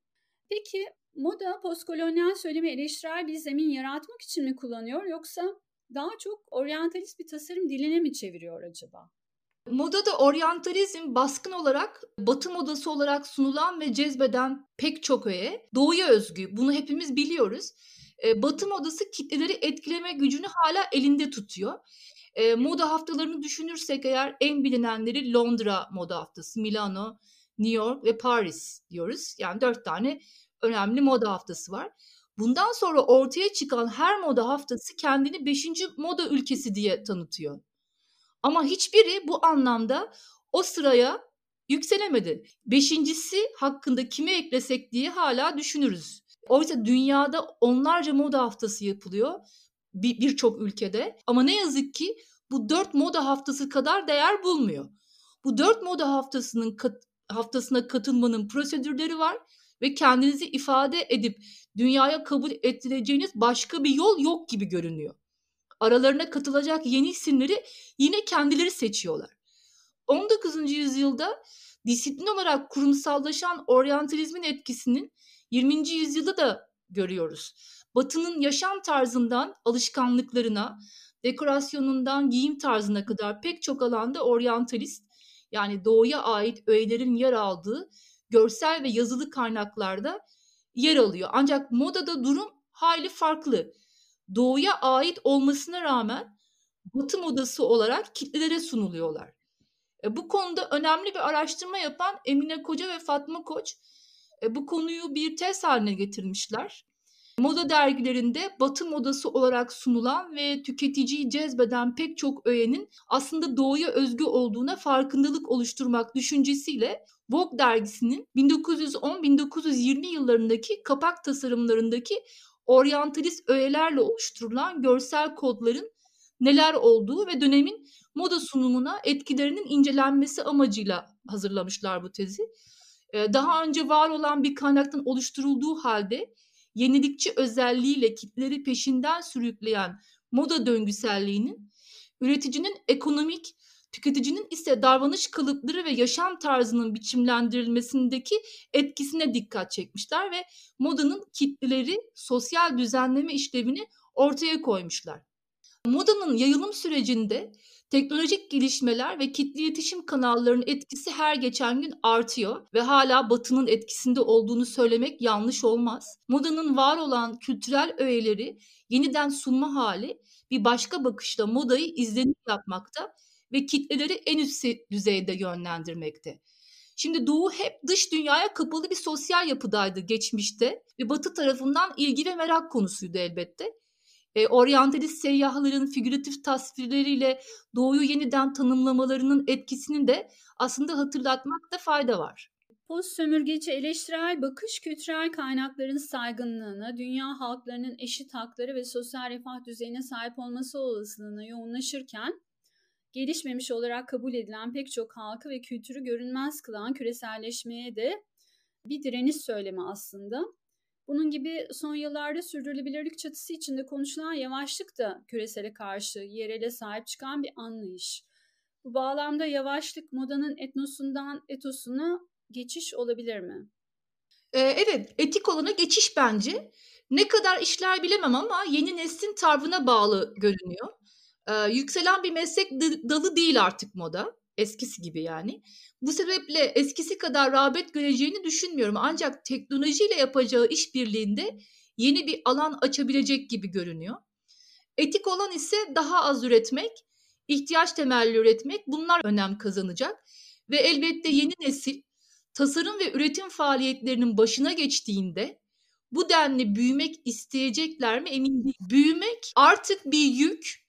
Peki moda postkolonyal söylemi eleştirel bir zemin yaratmak için mi kullanıyor yoksa daha çok oryantalist bir tasarım diline mi çeviriyor acaba? Modada oryantalizm baskın olarak batı modası olarak sunulan ve cezbeden pek çok öğe doğuya özgü. Bunu hepimiz biliyoruz. Batı modası kitleleri etkileme gücünü hala elinde tutuyor. moda haftalarını düşünürsek eğer en bilinenleri Londra moda haftası, Milano, New York ve Paris diyoruz. Yani dört tane önemli moda haftası var. Bundan sonra ortaya çıkan her moda haftası kendini beşinci moda ülkesi diye tanıtıyor. Ama hiçbiri bu anlamda o sıraya yükselemedi. Beşincisi hakkında kimi eklesek diye hala düşünürüz. Oysa dünyada onlarca moda haftası yapılıyor birçok bir ülkede. Ama ne yazık ki bu dört moda haftası kadar değer bulmuyor. Bu dört moda haftasının kat, haftasına katılmanın prosedürleri var ve kendinizi ifade edip dünyaya kabul ettireceğiniz başka bir yol yok gibi görünüyor. Aralarına katılacak yeni isimleri yine kendileri seçiyorlar. 19. yüzyılda disiplin olarak kurumsallaşan oryantalizmin etkisinin 20. yüzyılda da görüyoruz. Batı'nın yaşam tarzından alışkanlıklarına, dekorasyonundan giyim tarzına kadar pek çok alanda oryantalist yani doğuya ait öğelerin yer aldığı görsel ve yazılı kaynaklarda yer alıyor. Ancak modada durum hayli farklı. Doğuya ait olmasına rağmen batı modası olarak kitlelere sunuluyorlar. E, bu konuda önemli bir araştırma yapan Emine Koca ve Fatma Koç e, bu konuyu bir tez haline getirmişler. Moda dergilerinde batı modası olarak sunulan ve tüketiciyi cezbeden pek çok öğenin aslında doğuya özgü olduğuna farkındalık oluşturmak düşüncesiyle Vogue dergisinin 1910-1920 yıllarındaki kapak tasarımlarındaki oryantalist öğelerle oluşturulan görsel kodların neler olduğu ve dönemin moda sunumuna etkilerinin incelenmesi amacıyla hazırlamışlar bu tezi. Daha önce var olan bir kaynaktan oluşturulduğu halde yenilikçi özelliğiyle kitleri peşinden sürükleyen moda döngüselliğinin üreticinin ekonomik, tüketicinin ise davranış kalıpları ve yaşam tarzının biçimlendirilmesindeki etkisine dikkat çekmişler ve modanın kitleleri sosyal düzenleme işlevini ortaya koymuşlar. Modanın yayılım sürecinde teknolojik gelişmeler ve kitle iletişim kanallarının etkisi her geçen gün artıyor ve hala batının etkisinde olduğunu söylemek yanlış olmaz. Modanın var olan kültürel öğeleri yeniden sunma hali bir başka bakışla modayı izlenim yapmakta ve kitleleri en üst düzeyde yönlendirmekte. Şimdi Doğu hep dış dünyaya kapalı bir sosyal yapıdaydı geçmişte ve Batı tarafından ilgi ve merak konusuydu elbette. E, oryantalist seyyahların figüratif tasvirleriyle Doğu'yu yeniden tanımlamalarının etkisini de aslında hatırlatmakta fayda var. Post sömürgeci eleştirel bakış kültürel kaynakların saygınlığına, dünya halklarının eşit hakları ve sosyal refah düzeyine sahip olması olasılığına yoğunlaşırken, gelişmemiş olarak kabul edilen pek çok halkı ve kültürü görünmez kılan küreselleşmeye de bir direniş söylemi aslında. Bunun gibi son yıllarda sürdürülebilirlik çatısı içinde konuşulan yavaşlık da küresele karşı yerele sahip çıkan bir anlayış. Bu bağlamda yavaşlık modanın etnosundan etosuna geçiş olabilir mi? Ee, evet, etik olana geçiş bence. Ne kadar işler bilemem ama yeni neslin tavrına bağlı görünüyor. Ee, yükselen bir meslek dalı değil artık moda. Eskisi gibi yani. Bu sebeple eskisi kadar rağbet göreceğini düşünmüyorum. Ancak teknolojiyle yapacağı işbirliğinde yeni bir alan açabilecek gibi görünüyor. Etik olan ise daha az üretmek, ihtiyaç temelli üretmek bunlar önem kazanacak. Ve elbette yeni nesil tasarım ve üretim faaliyetlerinin başına geçtiğinde bu denli büyümek isteyecekler mi emin değilim. Büyümek artık bir yük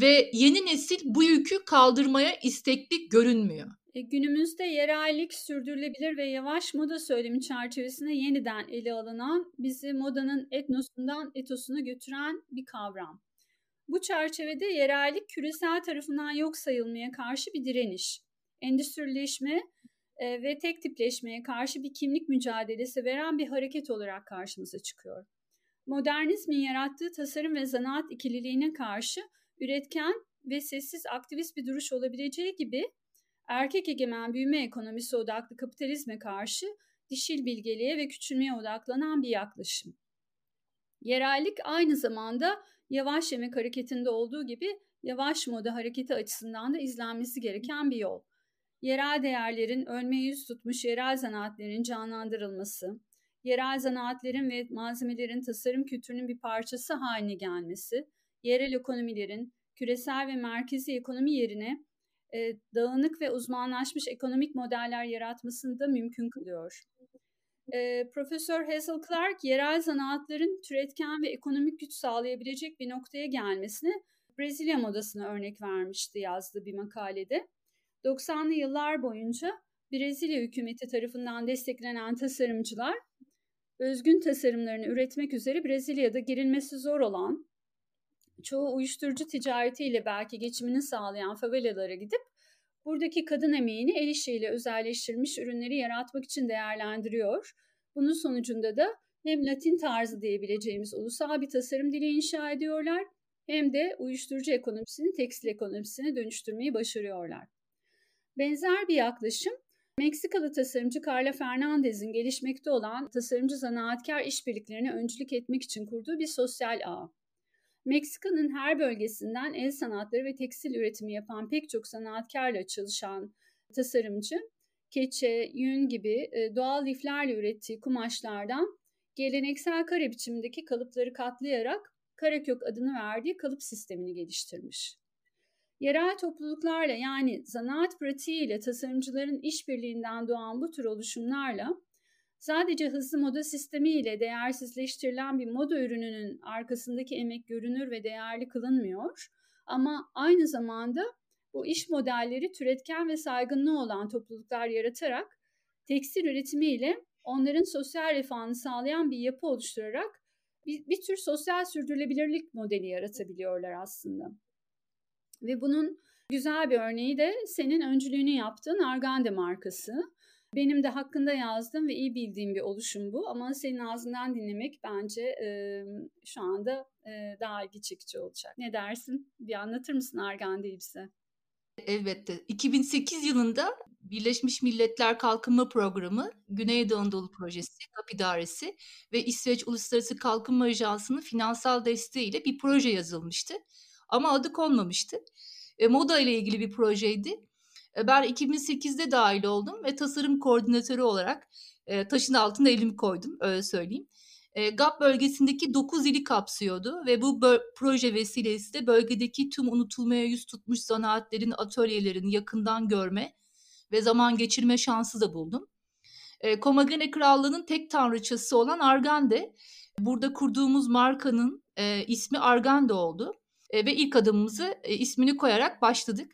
ve yeni nesil bu yükü kaldırmaya istekli görünmüyor. E, günümüzde yerellik, sürdürülebilir ve yavaş moda söylemi çerçevesinde yeniden ele alınan, bizi modanın etnosundan etosuna götüren bir kavram. Bu çerçevede yerellik küresel tarafından yok sayılmaya karşı bir direniş. Endüstrileşme e, ve tek tipleşmeye karşı bir kimlik mücadelesi veren bir hareket olarak karşımıza çıkıyor. Modernizmin yarattığı tasarım ve zanaat ikililiğine karşı üretken ve sessiz aktivist bir duruş olabileceği gibi erkek egemen büyüme ekonomisi odaklı kapitalizme karşı dişil bilgeliğe ve küçülmeye odaklanan bir yaklaşım. Yerellik aynı zamanda yavaş yemek hareketinde olduğu gibi yavaş moda hareketi açısından da izlenmesi gereken bir yol. Yerel değerlerin ölmeye yüz tutmuş yerel zanaatlerin canlandırılması, yerel zanaatlerin ve malzemelerin tasarım kültürünün bir parçası haline gelmesi, yerel ekonomilerin küresel ve merkezi ekonomi yerine e, dağınık ve uzmanlaşmış ekonomik modeller yaratmasını da mümkün kılıyor. E, Profesör Hazel Clark, yerel zanaatların türetken ve ekonomik güç sağlayabilecek bir noktaya gelmesini Brezilya modasına örnek vermişti yazdığı bir makalede. 90'lı yıllar boyunca Brezilya hükümeti tarafından desteklenen tasarımcılar özgün tasarımlarını üretmek üzere Brezilya'da girilmesi zor olan çoğu uyuşturucu ticaretiyle belki geçimini sağlayan favelalara gidip buradaki kadın emeğini el işiyle özelleştirilmiş ürünleri yaratmak için değerlendiriyor. Bunun sonucunda da hem Latin tarzı diyebileceğimiz ulusal bir tasarım dili inşa ediyorlar hem de uyuşturucu ekonomisini tekstil ekonomisine dönüştürmeyi başarıyorlar. Benzer bir yaklaşım Meksikalı tasarımcı Carla Fernandez'in gelişmekte olan tasarımcı zanaatkar işbirliklerine öncülük etmek için kurduğu bir sosyal ağ. Meksika'nın her bölgesinden el sanatları ve tekstil üretimi yapan pek çok sanatkarla çalışan tasarımcı, keçe, yün gibi e, doğal liflerle ürettiği kumaşlardan geleneksel kare biçimindeki kalıpları katlayarak Karakök adını verdiği kalıp sistemini geliştirmiş. Yerel topluluklarla yani zanaat pratiğiyle tasarımcıların işbirliğinden doğan bu tür oluşumlarla Sadece hızlı moda sistemi ile değersizleştirilen bir moda ürününün arkasındaki emek görünür ve değerli kılınmıyor. Ama aynı zamanda bu iş modelleri türetken ve saygınlığı olan topluluklar yaratarak tekstil üretimiyle onların sosyal refahını sağlayan bir yapı oluşturarak bir, bir tür sosyal sürdürülebilirlik modeli yaratabiliyorlar aslında. Ve bunun güzel bir örneği de senin öncülüğünü yaptığın Argande markası. Benim de hakkında yazdığım ve iyi bildiğim bir oluşum bu ama senin ağzından dinlemek bence e, şu anda e, daha ilgi çekici olacak. Ne dersin? Bir anlatır mısın Argan bize? Elbette. 2008 yılında Birleşmiş Milletler Kalkınma Programı, Güneydoğu Anadolu Projesi, GAP İdaresi ve İsveç Uluslararası Kalkınma Ajansı'nın finansal desteğiyle bir proje yazılmıştı. Ama adı konmamıştı. E, moda ile ilgili bir projeydi. E, ben 2008'de dahil oldum ve tasarım koordinatörü olarak e, taşın altına elimi koydum, öyle söyleyeyim. E, GAP bölgesindeki 9 ili kapsıyordu ve bu proje vesilesiyle bölgedeki tüm unutulmaya yüz tutmuş zanaatlerin atölyelerini yakından görme ve zaman geçirme şansı da buldum. Komagene Krallığı'nın tek tanrıçası olan Argande, burada kurduğumuz markanın ismi Argande oldu ve ilk adımımızı ismini koyarak başladık.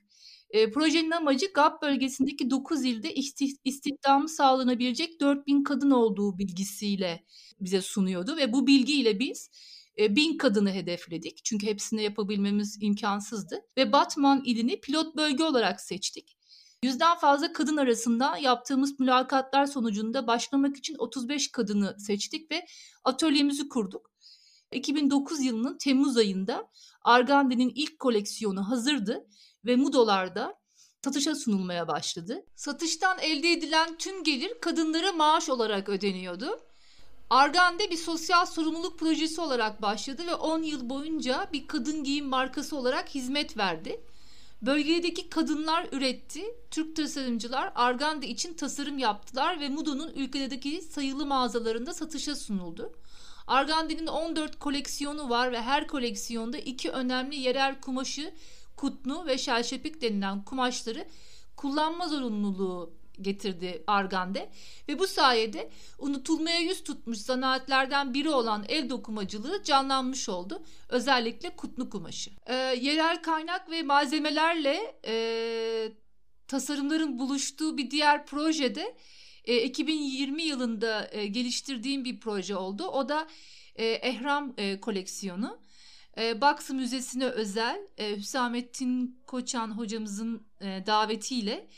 E, projenin amacı GAP bölgesindeki 9 ilde istih, istihdamı sağlanabilecek 4000 kadın olduğu bilgisiyle bize sunuyordu ve bu bilgiyle biz e, bin kadını hedefledik. Çünkü hepsini yapabilmemiz imkansızdı ve Batman ilini pilot bölge olarak seçtik. Yüzden fazla kadın arasında yaptığımız mülakatlar sonucunda başlamak için 35 kadını seçtik ve atölyemizi kurduk. 2009 yılının Temmuz ayında Argande'nin ilk koleksiyonu hazırdı ve Mudolar'da satışa sunulmaya başladı. Satıştan elde edilen tüm gelir kadınlara maaş olarak ödeniyordu. Argande bir sosyal sorumluluk projesi olarak başladı ve 10 yıl boyunca bir kadın giyim markası olarak hizmet verdi. Bölgedeki kadınlar üretti. Türk tasarımcılar Argande için tasarım yaptılar ve Mudo'nun ülkedeki sayılı mağazalarında satışa sunuldu. Argande'nin 14 koleksiyonu var ve her koleksiyonda iki önemli yerel kumaşı kutnu ve şelşepik denilen kumaşları kullanma zorunluluğu getirdi Argande ve bu sayede unutulmaya yüz tutmuş zanaatlerden biri olan el dokumacılığı canlanmış oldu. Özellikle kutlu kumaşı. Ee, yerel kaynak ve malzemelerle e, tasarımların buluştuğu bir diğer projede e, 2020 yılında e, geliştirdiğim bir proje oldu. O da e, Ehram e, koleksiyonu. E, Box Müzesi'ne özel e, Hüsamettin Koçan hocamızın e, davetiyle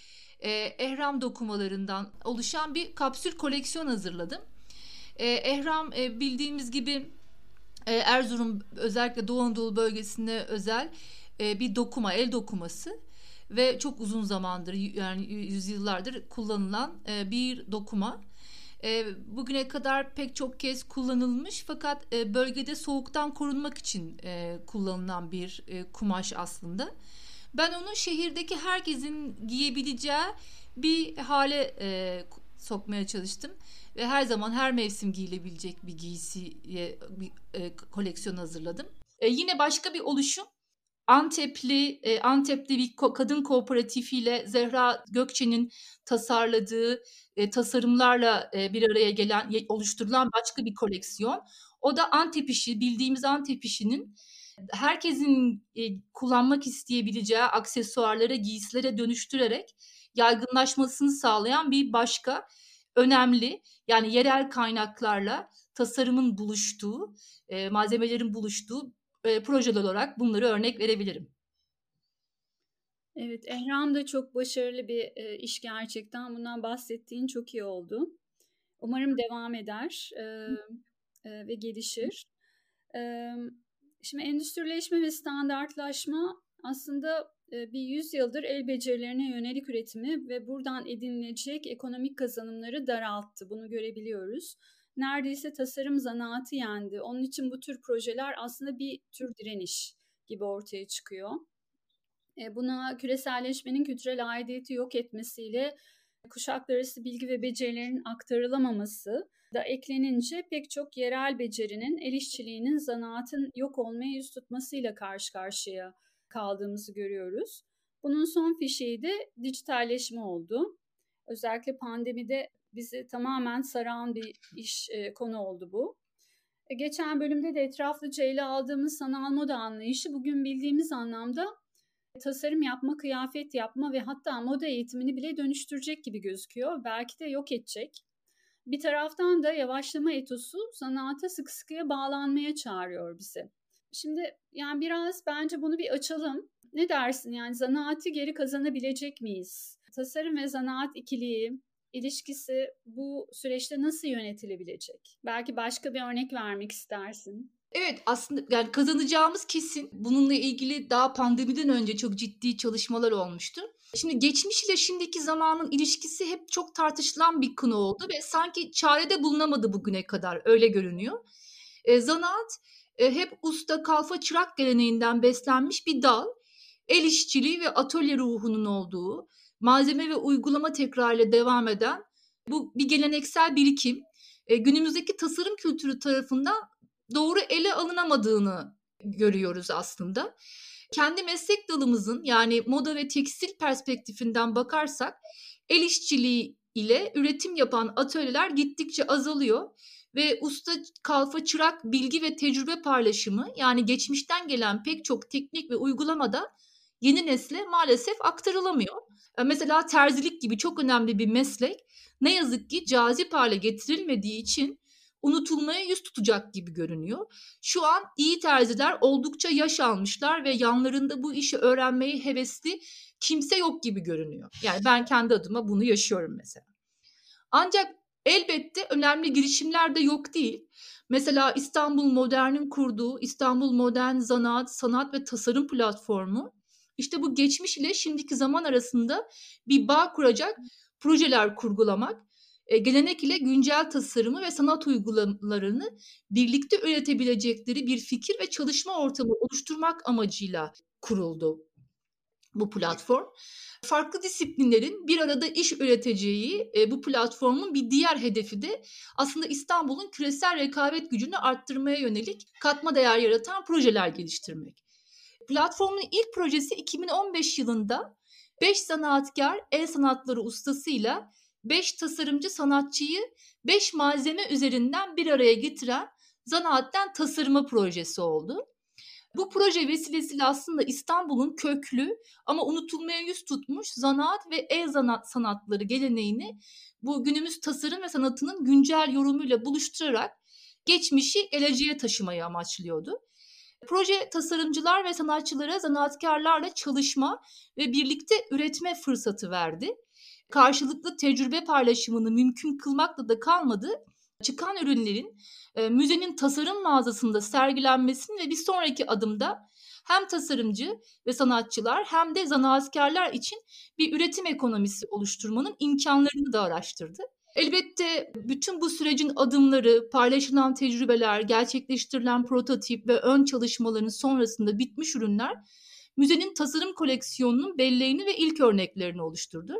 e, ehram dokumalarından oluşan bir kapsül koleksiyon hazırladım. E, ehram e, bildiğimiz gibi e, Erzurum özellikle Doğu Anadolu bölgesinde özel e, bir dokuma, el dokuması ve çok uzun zamandır yani yüzyıllardır kullanılan e, bir dokuma. E, bugüne kadar pek çok kez kullanılmış fakat e, bölgede soğuktan korunmak için e, kullanılan bir e, kumaş aslında. Ben onu şehirdeki herkesin giyebileceği bir hale e, sokmaya çalıştım ve her zaman her mevsim giyilebilecek bir giysiye bir e, koleksiyon hazırladım. E, yine başka bir oluşum Antepli e, Antepli bir kadın kooperatifiyle Zehra Gökçe'nin tasarladığı e, tasarımlarla e, bir araya gelen oluşturulan başka bir koleksiyon. O da Antep işi bildiğimiz Antep işinin herkesin kullanmak isteyebileceği aksesuarlara, giysilere dönüştürerek yaygınlaşmasını sağlayan bir başka önemli yani yerel kaynaklarla tasarımın buluştuğu, malzemelerin buluştuğu e, projeler olarak bunları örnek verebilirim. Evet, Ehram da çok başarılı bir e, iş gerçekten. Bundan bahsettiğin çok iyi oldu. Umarım devam eder e, e, ve gelişir. E, şimdi endüstrileşme ve standartlaşma aslında e, bir yüzyıldır el becerilerine yönelik üretimi ve buradan edinilecek ekonomik kazanımları daralttı. Bunu görebiliyoruz neredeyse tasarım zanaatı yendi. Onun için bu tür projeler aslında bir tür direniş gibi ortaya çıkıyor. E, buna küreselleşmenin kültürel aidiyeti yok etmesiyle kuşaklar arası bilgi ve becerilerin aktarılamaması da eklenince pek çok yerel becerinin, el işçiliğinin, zanaatın yok olmaya yüz tutmasıyla karşı karşıya kaldığımızı görüyoruz. Bunun son fişeği de dijitalleşme oldu. Özellikle pandemide bizi tamamen saran bir iş e, konu oldu bu. E, geçen bölümde de etraflıca ele aldığımız sanal moda anlayışı bugün bildiğimiz anlamda tasarım yapma, kıyafet yapma ve hatta moda eğitimini bile dönüştürecek gibi gözüküyor. Belki de yok edecek. Bir taraftan da yavaşlama etosu sanata sık sıkıya bağlanmaya çağırıyor bizi. Şimdi yani biraz bence bunu bir açalım. Ne dersin yani zanaati geri kazanabilecek miyiz? Tasarım ve zanaat ikiliği, ilişkisi bu süreçte nasıl yönetilebilecek? Belki başka bir örnek vermek istersin. Evet aslında yani kazanacağımız kesin. Bununla ilgili daha pandemiden önce çok ciddi çalışmalar olmuştu. Şimdi geçmiş ile şimdiki zamanın ilişkisi hep çok tartışılan bir konu oldu ve sanki çarede bulunamadı bugüne kadar öyle görünüyor. E, zanaat e, hep usta kalfa çırak geleneğinden beslenmiş bir dal. El işçiliği ve atölye ruhunun olduğu, malzeme ve uygulama tekrarıyla devam eden bu bir geleneksel birikim. E, günümüzdeki tasarım kültürü tarafından doğru ele alınamadığını görüyoruz aslında. Kendi meslek dalımızın yani moda ve tekstil perspektifinden bakarsak el işçiliği ile üretim yapan atölyeler gittikçe azalıyor ve usta kalfa çırak bilgi ve tecrübe paylaşımı yani geçmişten gelen pek çok teknik ve uygulamada yeni nesle maalesef aktarılamıyor. E, mesela terzilik gibi çok önemli bir meslek ne yazık ki cazip hale getirilmediği için unutulmaya yüz tutacak gibi görünüyor. Şu an iyi terziler oldukça yaş almışlar ve yanlarında bu işi öğrenmeyi hevesli kimse yok gibi görünüyor. Yani ben kendi adıma bunu yaşıyorum mesela. Ancak elbette önemli girişimler de yok değil. Mesela İstanbul Modern'in kurduğu İstanbul Modern Zanaat, Sanat ve Tasarım Platformu işte bu geçmiş ile şimdiki zaman arasında bir bağ kuracak projeler kurgulamak e, gelenek ile güncel tasarımı ve sanat uygulamalarını birlikte üretebilecekleri bir fikir ve çalışma ortamı oluşturmak amacıyla kuruldu bu platform. Farklı disiplinlerin bir arada iş üreteceği e, bu platformun bir diğer hedefi de aslında İstanbul'un küresel rekabet gücünü arttırmaya yönelik katma değer yaratan projeler geliştirmek. Platformun ilk projesi 2015 yılında 5 zanaatkar el sanatları ustasıyla 5 tasarımcı sanatçıyı 5 malzeme üzerinden bir araya getiren zanaatten tasarıma projesi oldu. Bu proje vesilesiyle aslında İstanbul'un köklü ama unutulmaya yüz tutmuş zanaat ve el zanat sanatları geleneğini bu günümüz tasarım ve sanatının güncel yorumuyla buluşturarak geçmişi geleceğe taşımayı amaçlıyordu. Proje tasarımcılar ve sanatçılara zanaatkarlarla çalışma ve birlikte üretme fırsatı verdi karşılıklı tecrübe paylaşımını mümkün kılmakla da kalmadı. Çıkan ürünlerin e, müzenin tasarım mağazasında sergilenmesini ve bir sonraki adımda hem tasarımcı ve sanatçılar hem de zanaatkarlar için bir üretim ekonomisi oluşturmanın imkanlarını da araştırdı. Elbette bütün bu sürecin adımları, paylaşılan tecrübeler, gerçekleştirilen prototip ve ön çalışmaların sonrasında bitmiş ürünler müzenin tasarım koleksiyonunun belleğini ve ilk örneklerini oluşturdu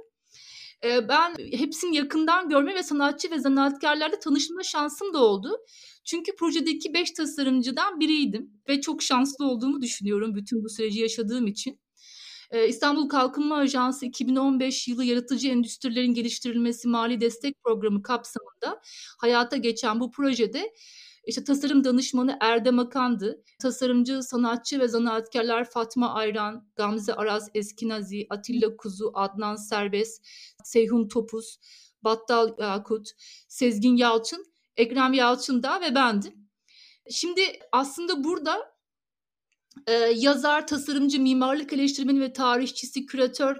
ben hepsini yakından görme ve sanatçı ve zanaatkarlarla tanışma şansım da oldu. Çünkü projedeki beş tasarımcıdan biriydim ve çok şanslı olduğumu düşünüyorum bütün bu süreci yaşadığım için. İstanbul Kalkınma Ajansı 2015 yılı yaratıcı endüstrilerin geliştirilmesi mali destek programı kapsamında hayata geçen bu projede işte tasarım danışmanı Erdem Akan'dı. Tasarımcı, sanatçı ve zanaatkarlar Fatma Ayran, Gamze Araz Eskinazi, Atilla Kuzu, Adnan Serbest, Seyhun Topuz, Battal Yakut, Sezgin Yalçın, Ekrem Yalçın da ve bendim. Şimdi aslında burada e, yazar, tasarımcı, mimarlık eleştirmeni ve tarihçisi, küratör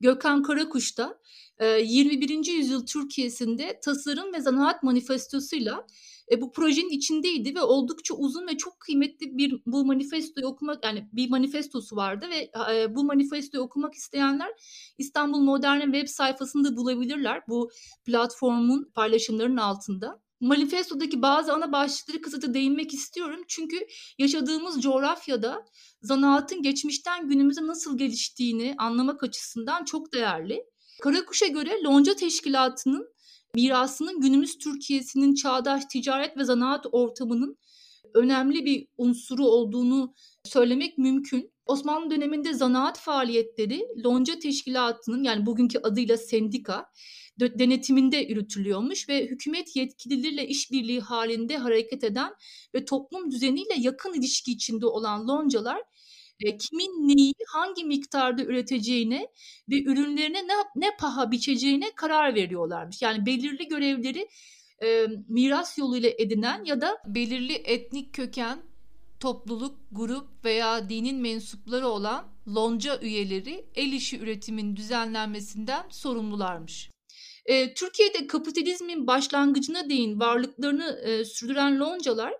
Gökhan Karakuş da e, 21. yüzyıl Türkiye'sinde tasarım ve zanaat manifestosuyla e, bu projenin içindeydi ve oldukça uzun ve çok kıymetli bir bu manifestoyu okumak yani bir manifestosu vardı ve e, bu manifestoyu okumak isteyenler İstanbul Modern'in web sayfasında bulabilirler bu platformun paylaşımlarının altında. Manifestodaki bazı ana başlıkları kısaca değinmek istiyorum. Çünkü yaşadığımız coğrafyada zanaatın geçmişten günümüze nasıl geliştiğini anlamak açısından çok değerli. Karakuş'a göre Lonca Teşkilatı'nın mirasının günümüz Türkiye'sinin çağdaş ticaret ve zanaat ortamının önemli bir unsuru olduğunu söylemek mümkün. Osmanlı döneminde zanaat faaliyetleri Lonca Teşkilatı'nın yani bugünkü adıyla sendika denetiminde yürütülüyormuş ve hükümet yetkilileriyle işbirliği halinde hareket eden ve toplum düzeniyle yakın ilişki içinde olan loncalar kimin neyi hangi miktarda üreteceğine ve ürünlerine ne, ne paha biçeceğine karar veriyorlarmış. Yani belirli görevleri e, miras yoluyla edinen ya da belirli etnik köken, topluluk, grup veya dinin mensupları olan lonca üyeleri el işi üretimin düzenlenmesinden sorumlularmış. E, Türkiye'de kapitalizmin başlangıcına değin varlıklarını e, sürdüren loncalar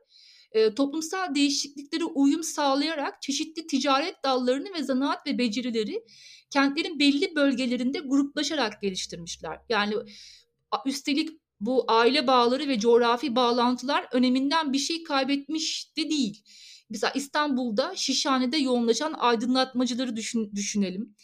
e, toplumsal değişikliklere uyum sağlayarak çeşitli ticaret dallarını ve zanaat ve becerileri kentlerin belli bölgelerinde gruplaşarak geliştirmişler. Yani üstelik bu aile bağları ve coğrafi bağlantılar öneminden bir şey kaybetmiş de değil. Mesela İstanbul'da Şişhane'de yoğunlaşan aydınlatmacıları düşün, düşünelim.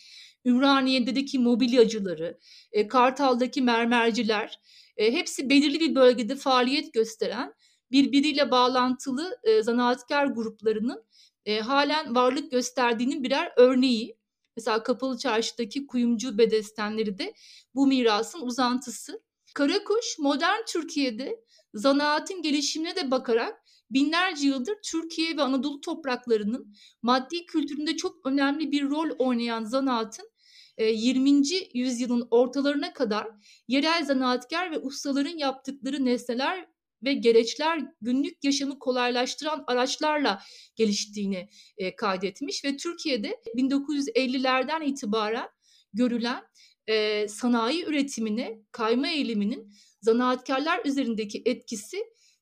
Ümraniye'deki mobilyacıları, e, Kartal'daki mermerciler, e, hepsi belirli bir bölgede faaliyet gösteren birbiriyle bağlantılı e, zanaatkar gruplarının e, halen varlık gösterdiğinin birer örneği. Mesela Kapalı Çarşı'daki kuyumcu bedestenleri de bu mirasın uzantısı. Karakuş modern Türkiye'de zanaatin gelişimine de bakarak binlerce yıldır Türkiye ve Anadolu topraklarının maddi kültüründe çok önemli bir rol oynayan zanaatın 20. yüzyılın ortalarına kadar yerel zanaatkar ve ustaların yaptıkları nesneler ve gereçler günlük yaşamı kolaylaştıran araçlarla geliştiğini e, kaydetmiş ve Türkiye'de 1950'lerden itibaren görülen e, sanayi üretimine kayma eğiliminin zanaatkarlar üzerindeki etkisi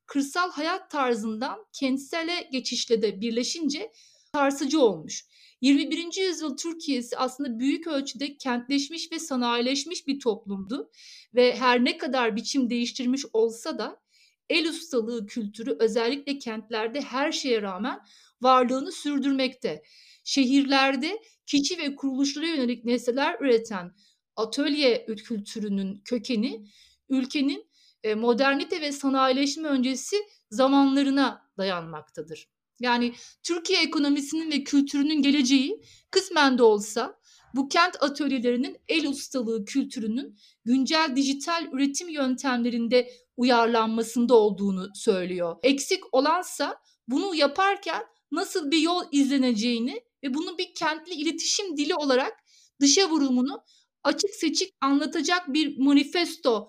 kırsal hayat tarzından kentsele geçişle de birleşince sarsıcı olmuş. 21. yüzyıl Türkiye'si aslında büyük ölçüde kentleşmiş ve sanayileşmiş bir toplumdu ve her ne kadar biçim değiştirmiş olsa da el ustalığı kültürü özellikle kentlerde her şeye rağmen varlığını sürdürmekte. Şehirlerde kişi ve kuruluşlara yönelik nesneler üreten atölye kültürünün kökeni ülkenin e, modernite ve sanayileşme öncesi zamanlarına dayanmaktadır. Yani Türkiye ekonomisinin ve kültürünün geleceği kısmen de olsa bu kent atölyelerinin el ustalığı kültürünün güncel dijital üretim yöntemlerinde uyarlanmasında olduğunu söylüyor. Eksik olansa bunu yaparken nasıl bir yol izleneceğini ve bunun bir kentli iletişim dili olarak dışa vurumunu açık seçik anlatacak bir manifesto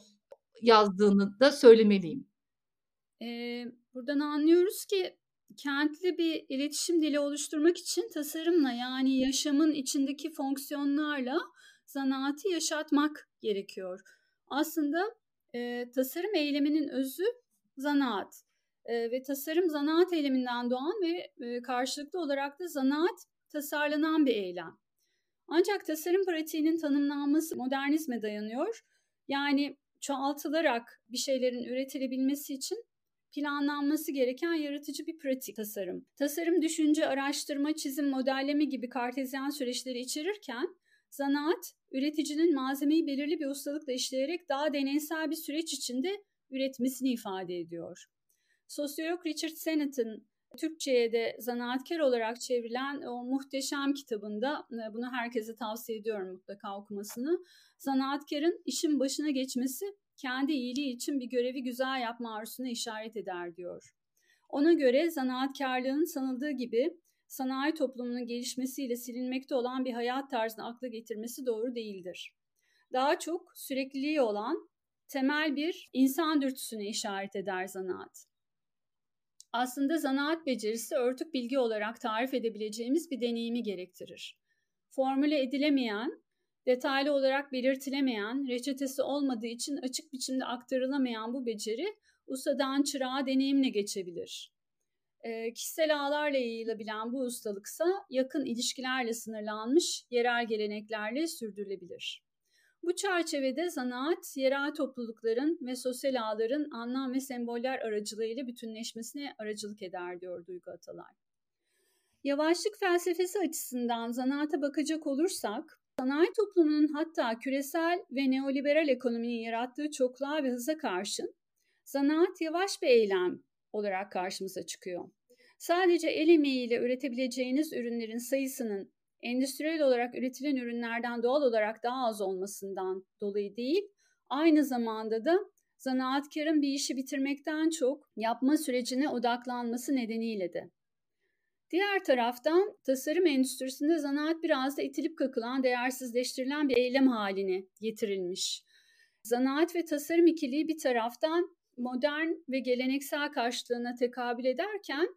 yazdığını da söylemeliyim. Ee, buradan anlıyoruz ki kentli bir iletişim dili oluşturmak için tasarımla yani yaşamın içindeki fonksiyonlarla zanaati yaşatmak gerekiyor. Aslında e, tasarım eyleminin özü zanaat e, ve tasarım zanaat eyleminden doğan ve e, karşılıklı olarak da zanaat tasarlanan bir eylem. Ancak tasarım pratiğinin tanımlanması modernizme dayanıyor. Yani çoğaltılarak bir şeylerin üretilebilmesi için planlanması gereken yaratıcı bir pratik tasarım. Tasarım düşünce, araştırma, çizim, modelleme gibi kartezyen süreçleri içerirken zanaat üreticinin malzemeyi belirli bir ustalıkla işleyerek daha deneysel bir süreç içinde üretmesini ifade ediyor. Sosyolog Richard Sennett'in Türkçe'ye de zanaatkar olarak çevrilen o muhteşem kitabında e, bunu herkese tavsiye ediyorum mutlaka okumasını. Zanaatkarın işin başına geçmesi kendi iyiliği için bir görevi güzel yapma arzusuna işaret eder diyor. Ona göre zanaatkarlığın sanıldığı gibi sanayi toplumunun gelişmesiyle silinmekte olan bir hayat tarzını akla getirmesi doğru değildir. Daha çok sürekliliği olan temel bir insan dürtüsüne işaret eder zanaat. Aslında zanaat becerisi örtük bilgi olarak tarif edebileceğimiz bir deneyimi gerektirir. Formüle edilemeyen detaylı olarak belirtilemeyen, reçetesi olmadığı için açık biçimde aktarılamayan bu beceri ustadan çırağa deneyimle geçebilir. E, kişisel ağlarla yayılabilen bu ustalıksa yakın ilişkilerle sınırlanmış yerel geleneklerle sürdürülebilir. Bu çerçevede zanaat, yerel toplulukların ve sosyal ağların anlam ve semboller aracılığıyla bütünleşmesine aracılık eder diyor Duygu Atalay. Yavaşlık felsefesi açısından zanaata bakacak olursak, Sanayi toplumunun hatta küresel ve neoliberal ekonominin yarattığı çokluğa ve hıza karşın zanaat yavaş bir eylem olarak karşımıza çıkıyor. Sadece el emeğiyle üretebileceğiniz ürünlerin sayısının endüstriyel olarak üretilen ürünlerden doğal olarak daha az olmasından dolayı değil, aynı zamanda da zanaatkarın bir işi bitirmekten çok yapma sürecine odaklanması nedeniyle de. Diğer taraftan tasarım endüstrisinde zanaat biraz da itilip kakılan, değersizleştirilen bir eylem haline getirilmiş. Zanaat ve tasarım ikiliği bir taraftan modern ve geleneksel karşılığına tekabül ederken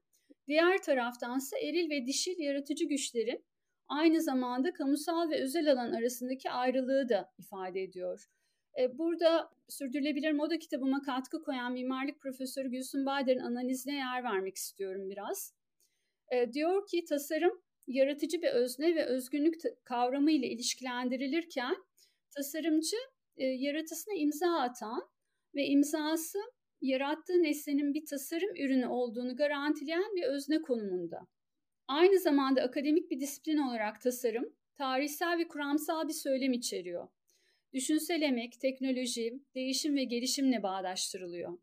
diğer taraftansa eril ve dişil yaratıcı güçlerin aynı zamanda kamusal ve özel alan arasındaki ayrılığı da ifade ediyor. E, burada sürdürülebilir moda kitabıma katkı koyan mimarlık profesörü Gülsün Bader'in analizine yer vermek istiyorum biraz. E, diyor ki tasarım yaratıcı bir özne ve özgünlük kavramı ile ilişkilendirilirken tasarımcı e, yaratısına imza atan ve imzası yarattığı nesnenin bir tasarım ürünü olduğunu garantileyen bir özne konumunda. Aynı zamanda akademik bir disiplin olarak tasarım, tarihsel ve kuramsal bir söylem içeriyor. Düşünsel emek, teknoloji, değişim ve gelişimle bağdaştırılıyor.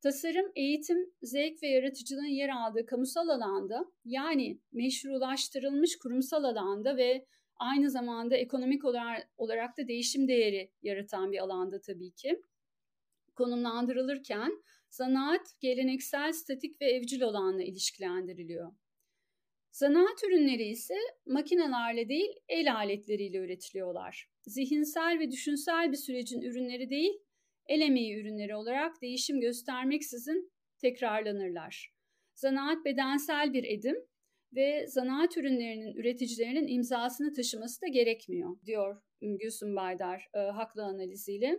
Tasarım, eğitim, zevk ve yaratıcılığın yer aldığı kamusal alanda yani meşrulaştırılmış kurumsal alanda ve aynı zamanda ekonomik olarak da değişim değeri yaratan bir alanda tabii ki konumlandırılırken zanaat geleneksel, statik ve evcil olanla ilişkilendiriliyor. Zanaat ürünleri ise makinelerle değil el aletleriyle üretiliyorlar. Zihinsel ve düşünsel bir sürecin ürünleri değil, el emeği ürünleri olarak değişim göstermeksizin tekrarlanırlar. Zanaat bedensel bir edim ve zanaat ürünlerinin üreticilerinin imzasını taşıması da gerekmiyor, diyor Gülsün Baydar e, haklı analiziyle.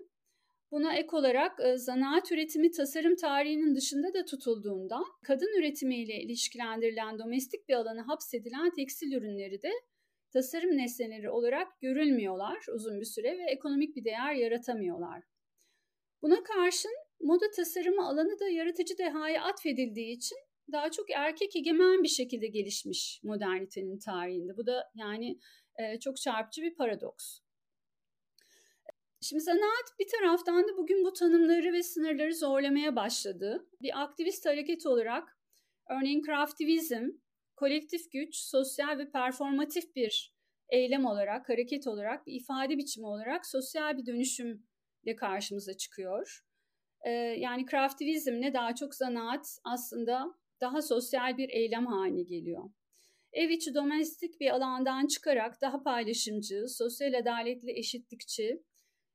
Buna ek olarak e, zanaat üretimi tasarım tarihinin dışında da tutulduğundan kadın üretimiyle ilişkilendirilen domestik bir alana hapsedilen tekstil ürünleri de tasarım nesneleri olarak görülmüyorlar uzun bir süre ve ekonomik bir değer yaratamıyorlar. Buna karşın moda tasarımı alanı da yaratıcı dehaya atfedildiği için daha çok erkek egemen bir şekilde gelişmiş modernitenin tarihinde. Bu da yani e, çok çarpıcı bir paradoks. Şimdi zanaat bir taraftan da bugün bu tanımları ve sınırları zorlamaya başladı. Bir aktivist hareket olarak örneğin craftivizm, kolektif güç, sosyal ve performatif bir eylem olarak, hareket olarak, bir ifade biçimi olarak sosyal bir dönüşümle karşımıza çıkıyor. Ee, yani craftivizmle daha çok zanaat aslında daha sosyal bir eylem haline geliyor. Ev içi domestik bir alandan çıkarak daha paylaşımcı, sosyal adaletli, eşitlikçi,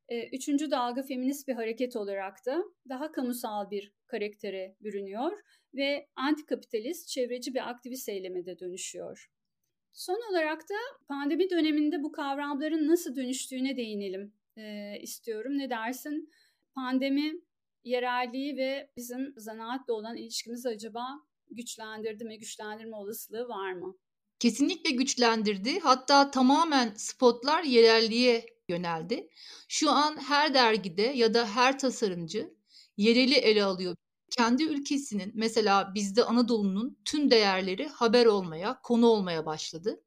e, üçüncü dalga feminist bir hareket olarak da daha kamusal bir karaktere bürünüyor ve antikapitalist, çevreci bir aktivist eyleme de dönüşüyor. Son olarak da pandemi döneminde bu kavramların nasıl dönüştüğüne değinelim e, istiyorum. Ne dersin? Pandemi yerelliği ve bizim zanaatle olan ilişkimizi acaba güçlendirdi mi, güçlendirme olasılığı var mı? Kesinlikle güçlendirdi. Hatta tamamen spotlar yerelliğe yöneldi. Şu an her dergide ya da her tasarımcı yereli ele alıyor. Kendi ülkesinin mesela bizde Anadolu'nun tüm değerleri haber olmaya, konu olmaya başladı.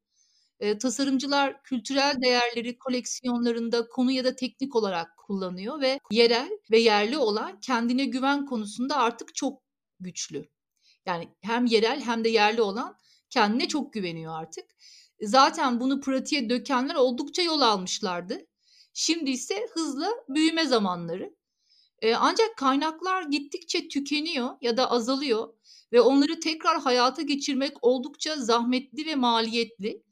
E, tasarımcılar kültürel değerleri koleksiyonlarında konu ya da teknik olarak kullanıyor ve yerel ve yerli olan kendine güven konusunda artık çok güçlü. Yani hem yerel hem de yerli olan kendine çok güveniyor artık. Zaten bunu pratiğe dökenler oldukça yol almışlardı. Şimdi ise hızlı büyüme zamanları. E, ancak kaynaklar gittikçe tükeniyor ya da azalıyor ve onları tekrar hayata geçirmek oldukça zahmetli ve maliyetli.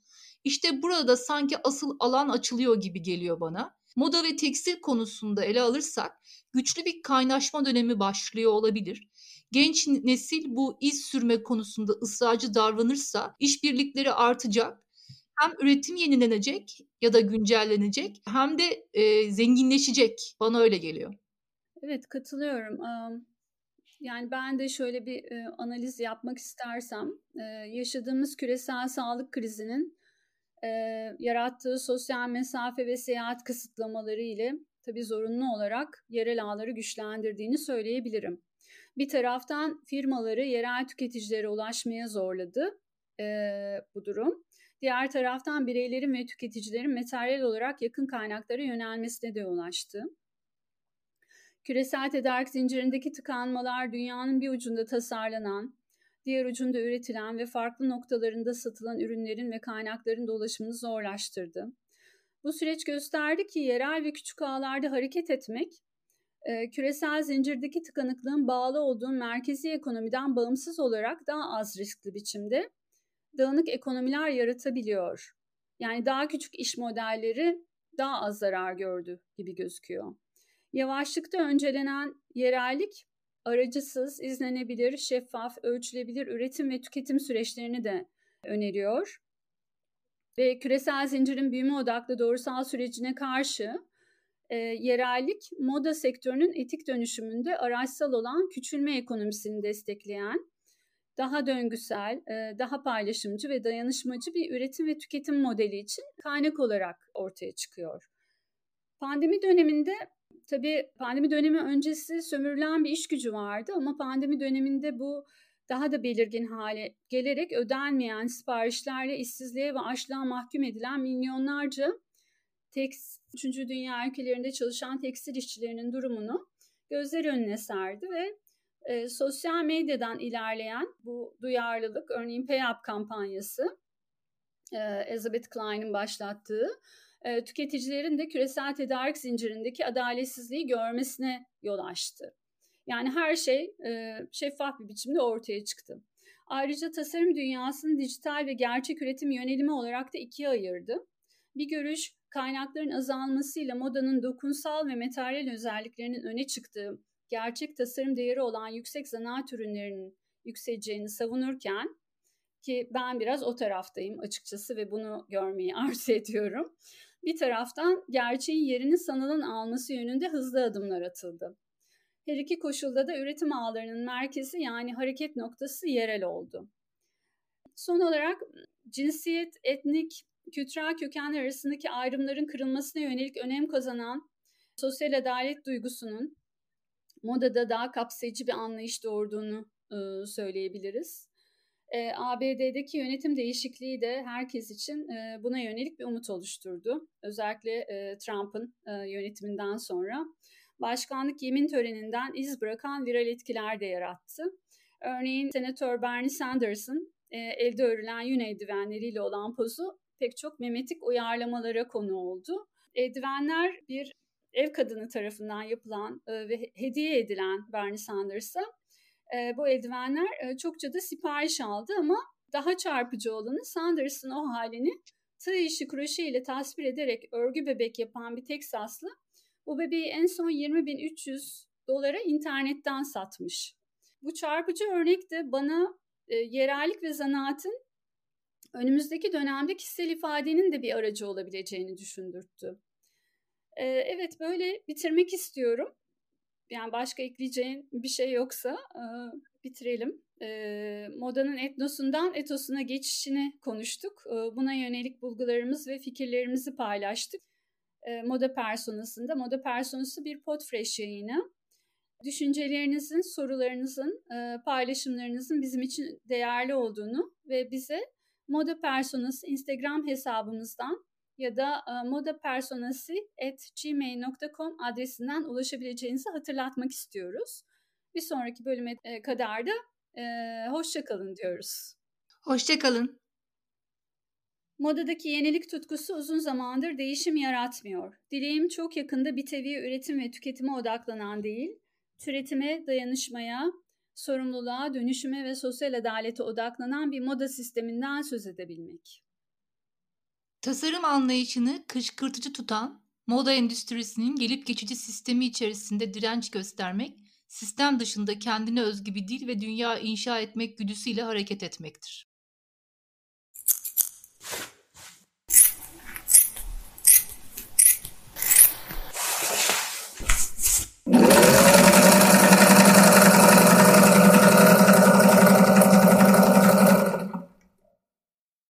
İşte burada sanki asıl alan açılıyor gibi geliyor bana. Moda ve tekstil konusunda ele alırsak güçlü bir kaynaşma dönemi başlıyor olabilir. Genç nesil bu iz sürme konusunda ısrarcı davranırsa işbirlikleri artacak hem üretim yenilenecek ya da güncellenecek hem de e, zenginleşecek. Bana öyle geliyor. Evet katılıyorum. Yani ben de şöyle bir e, analiz yapmak istersem e, yaşadığımız küresel sağlık krizinin e, yarattığı sosyal mesafe ve seyahat kısıtlamaları ile tabii zorunlu olarak yerel ağları güçlendirdiğini söyleyebilirim. Bir taraftan firmaları yerel tüketicilere ulaşmaya zorladı e, bu durum. Diğer taraftan bireylerin ve tüketicilerin materyal olarak yakın kaynaklara yönelmesine de ulaştı. Küresel tedarik zincirindeki tıkanmalar dünyanın bir ucunda tasarlanan, diğer ucunda üretilen ve farklı noktalarında satılan ürünlerin ve kaynakların dolaşımını zorlaştırdı. Bu süreç gösterdi ki yerel ve küçük ağlarda hareket etmek, e, küresel zincirdeki tıkanıklığın bağlı olduğu merkezi ekonomiden bağımsız olarak daha az riskli biçimde dağınık ekonomiler yaratabiliyor. Yani daha küçük iş modelleri daha az zarar gördü gibi gözüküyor. Yavaşlıkta öncelenen yerellik aracısız, izlenebilir, şeffaf, ölçülebilir üretim ve tüketim süreçlerini de öneriyor. Ve küresel zincirin büyüme odaklı doğrusal sürecine karşı e, yerellik moda sektörünün etik dönüşümünde araçsal olan küçülme ekonomisini destekleyen, daha döngüsel, e, daha paylaşımcı ve dayanışmacı bir üretim ve tüketim modeli için kaynak olarak ortaya çıkıyor. Pandemi döneminde tabii pandemi dönemi öncesi sömürülen bir iş gücü vardı ama pandemi döneminde bu daha da belirgin hale gelerek ödenmeyen siparişlerle işsizliğe ve açlığa mahkum edilen milyonlarca tekst, 3. Dünya ülkelerinde çalışan tekstil işçilerinin durumunu gözler önüne serdi ve e, sosyal medyadan ilerleyen bu duyarlılık, örneğin PayUp kampanyası, e, Elizabeth Klein'in başlattığı, e, tüketicilerin de küresel tedarik zincirindeki adaletsizliği görmesine yol açtı. Yani her şey e, şeffaf bir biçimde ortaya çıktı. Ayrıca tasarım dünyasını dijital ve gerçek üretim yönelimi olarak da ikiye ayırdı. Bir görüş kaynakların azalmasıyla modanın dokunsal ve materyal özelliklerinin öne çıktığı, gerçek tasarım değeri olan yüksek zanaat ürünlerinin yükseleceğini savunurken ki ben biraz o taraftayım açıkçası ve bunu görmeyi arzu ediyorum. Bir taraftan gerçeğin yerini sanılan alması yönünde hızlı adımlar atıldı. Her iki koşulda da üretim ağlarının merkezi yani hareket noktası yerel oldu. Son olarak cinsiyet, etnik, kültürel kökenler arasındaki ayrımların kırılmasına yönelik önem kazanan sosyal adalet duygusunun modada daha kapsayıcı bir anlayış doğurduğunu e, söyleyebiliriz. E, ABD'deki yönetim değişikliği de herkes için e, buna yönelik bir umut oluşturdu. Özellikle e, Trump'ın e, yönetiminden sonra başkanlık yemin töreninden iz bırakan viral etkiler de yarattı. Örneğin Senatör Bernie Sanders'ın e, elde örülen yün eldivenleriyle olan pozu pek çok memetik uyarlamalara konu oldu. Eldivenler bir ev kadını tarafından yapılan e, ve hediye edilen Bernie Sanders'a e, bu eldivenler e, çokça da sipariş aldı ama daha çarpıcı olanı Sanders'ın o halini tığ işi kroşe tasvir ederek örgü bebek yapan bir Teksaslı bu bebeği en son 20.300 dolara internetten satmış. Bu çarpıcı örnek de bana e, yerellik ve zanaatın önümüzdeki dönemde kişisel ifadenin de bir aracı olabileceğini düşündürttü. E, evet böyle bitirmek istiyorum. Yani başka ekleyeceğin bir şey yoksa e, bitirelim. E, modanın etnosundan etosuna geçişini konuştuk. E, buna yönelik bulgularımız ve fikirlerimizi paylaştık e, Moda Personası'nda. Moda Personası bir Podfresh yayını. Düşüncelerinizin, sorularınızın, e, paylaşımlarınızın bizim için değerli olduğunu ve bize Moda Personası Instagram hesabımızdan ya da e, modapersonası.gmail.com adresinden ulaşabileceğinizi hatırlatmak istiyoruz. Bir sonraki bölüme kadar da e, hoşça kalın diyoruz. Hoşça kalın. Modadaki yenilik tutkusu uzun zamandır değişim yaratmıyor. Dileğim çok yakında bir teviye üretim ve tüketime odaklanan değil, türetime, dayanışmaya, sorumluluğa, dönüşüme ve sosyal adalete odaklanan bir moda sisteminden söz edebilmek. Tasarım anlayışını kışkırtıcı tutan moda endüstrisinin gelip geçici sistemi içerisinde direnç göstermek, sistem dışında kendine özgü bir dil ve dünya inşa etmek güdüsüyle hareket etmektir.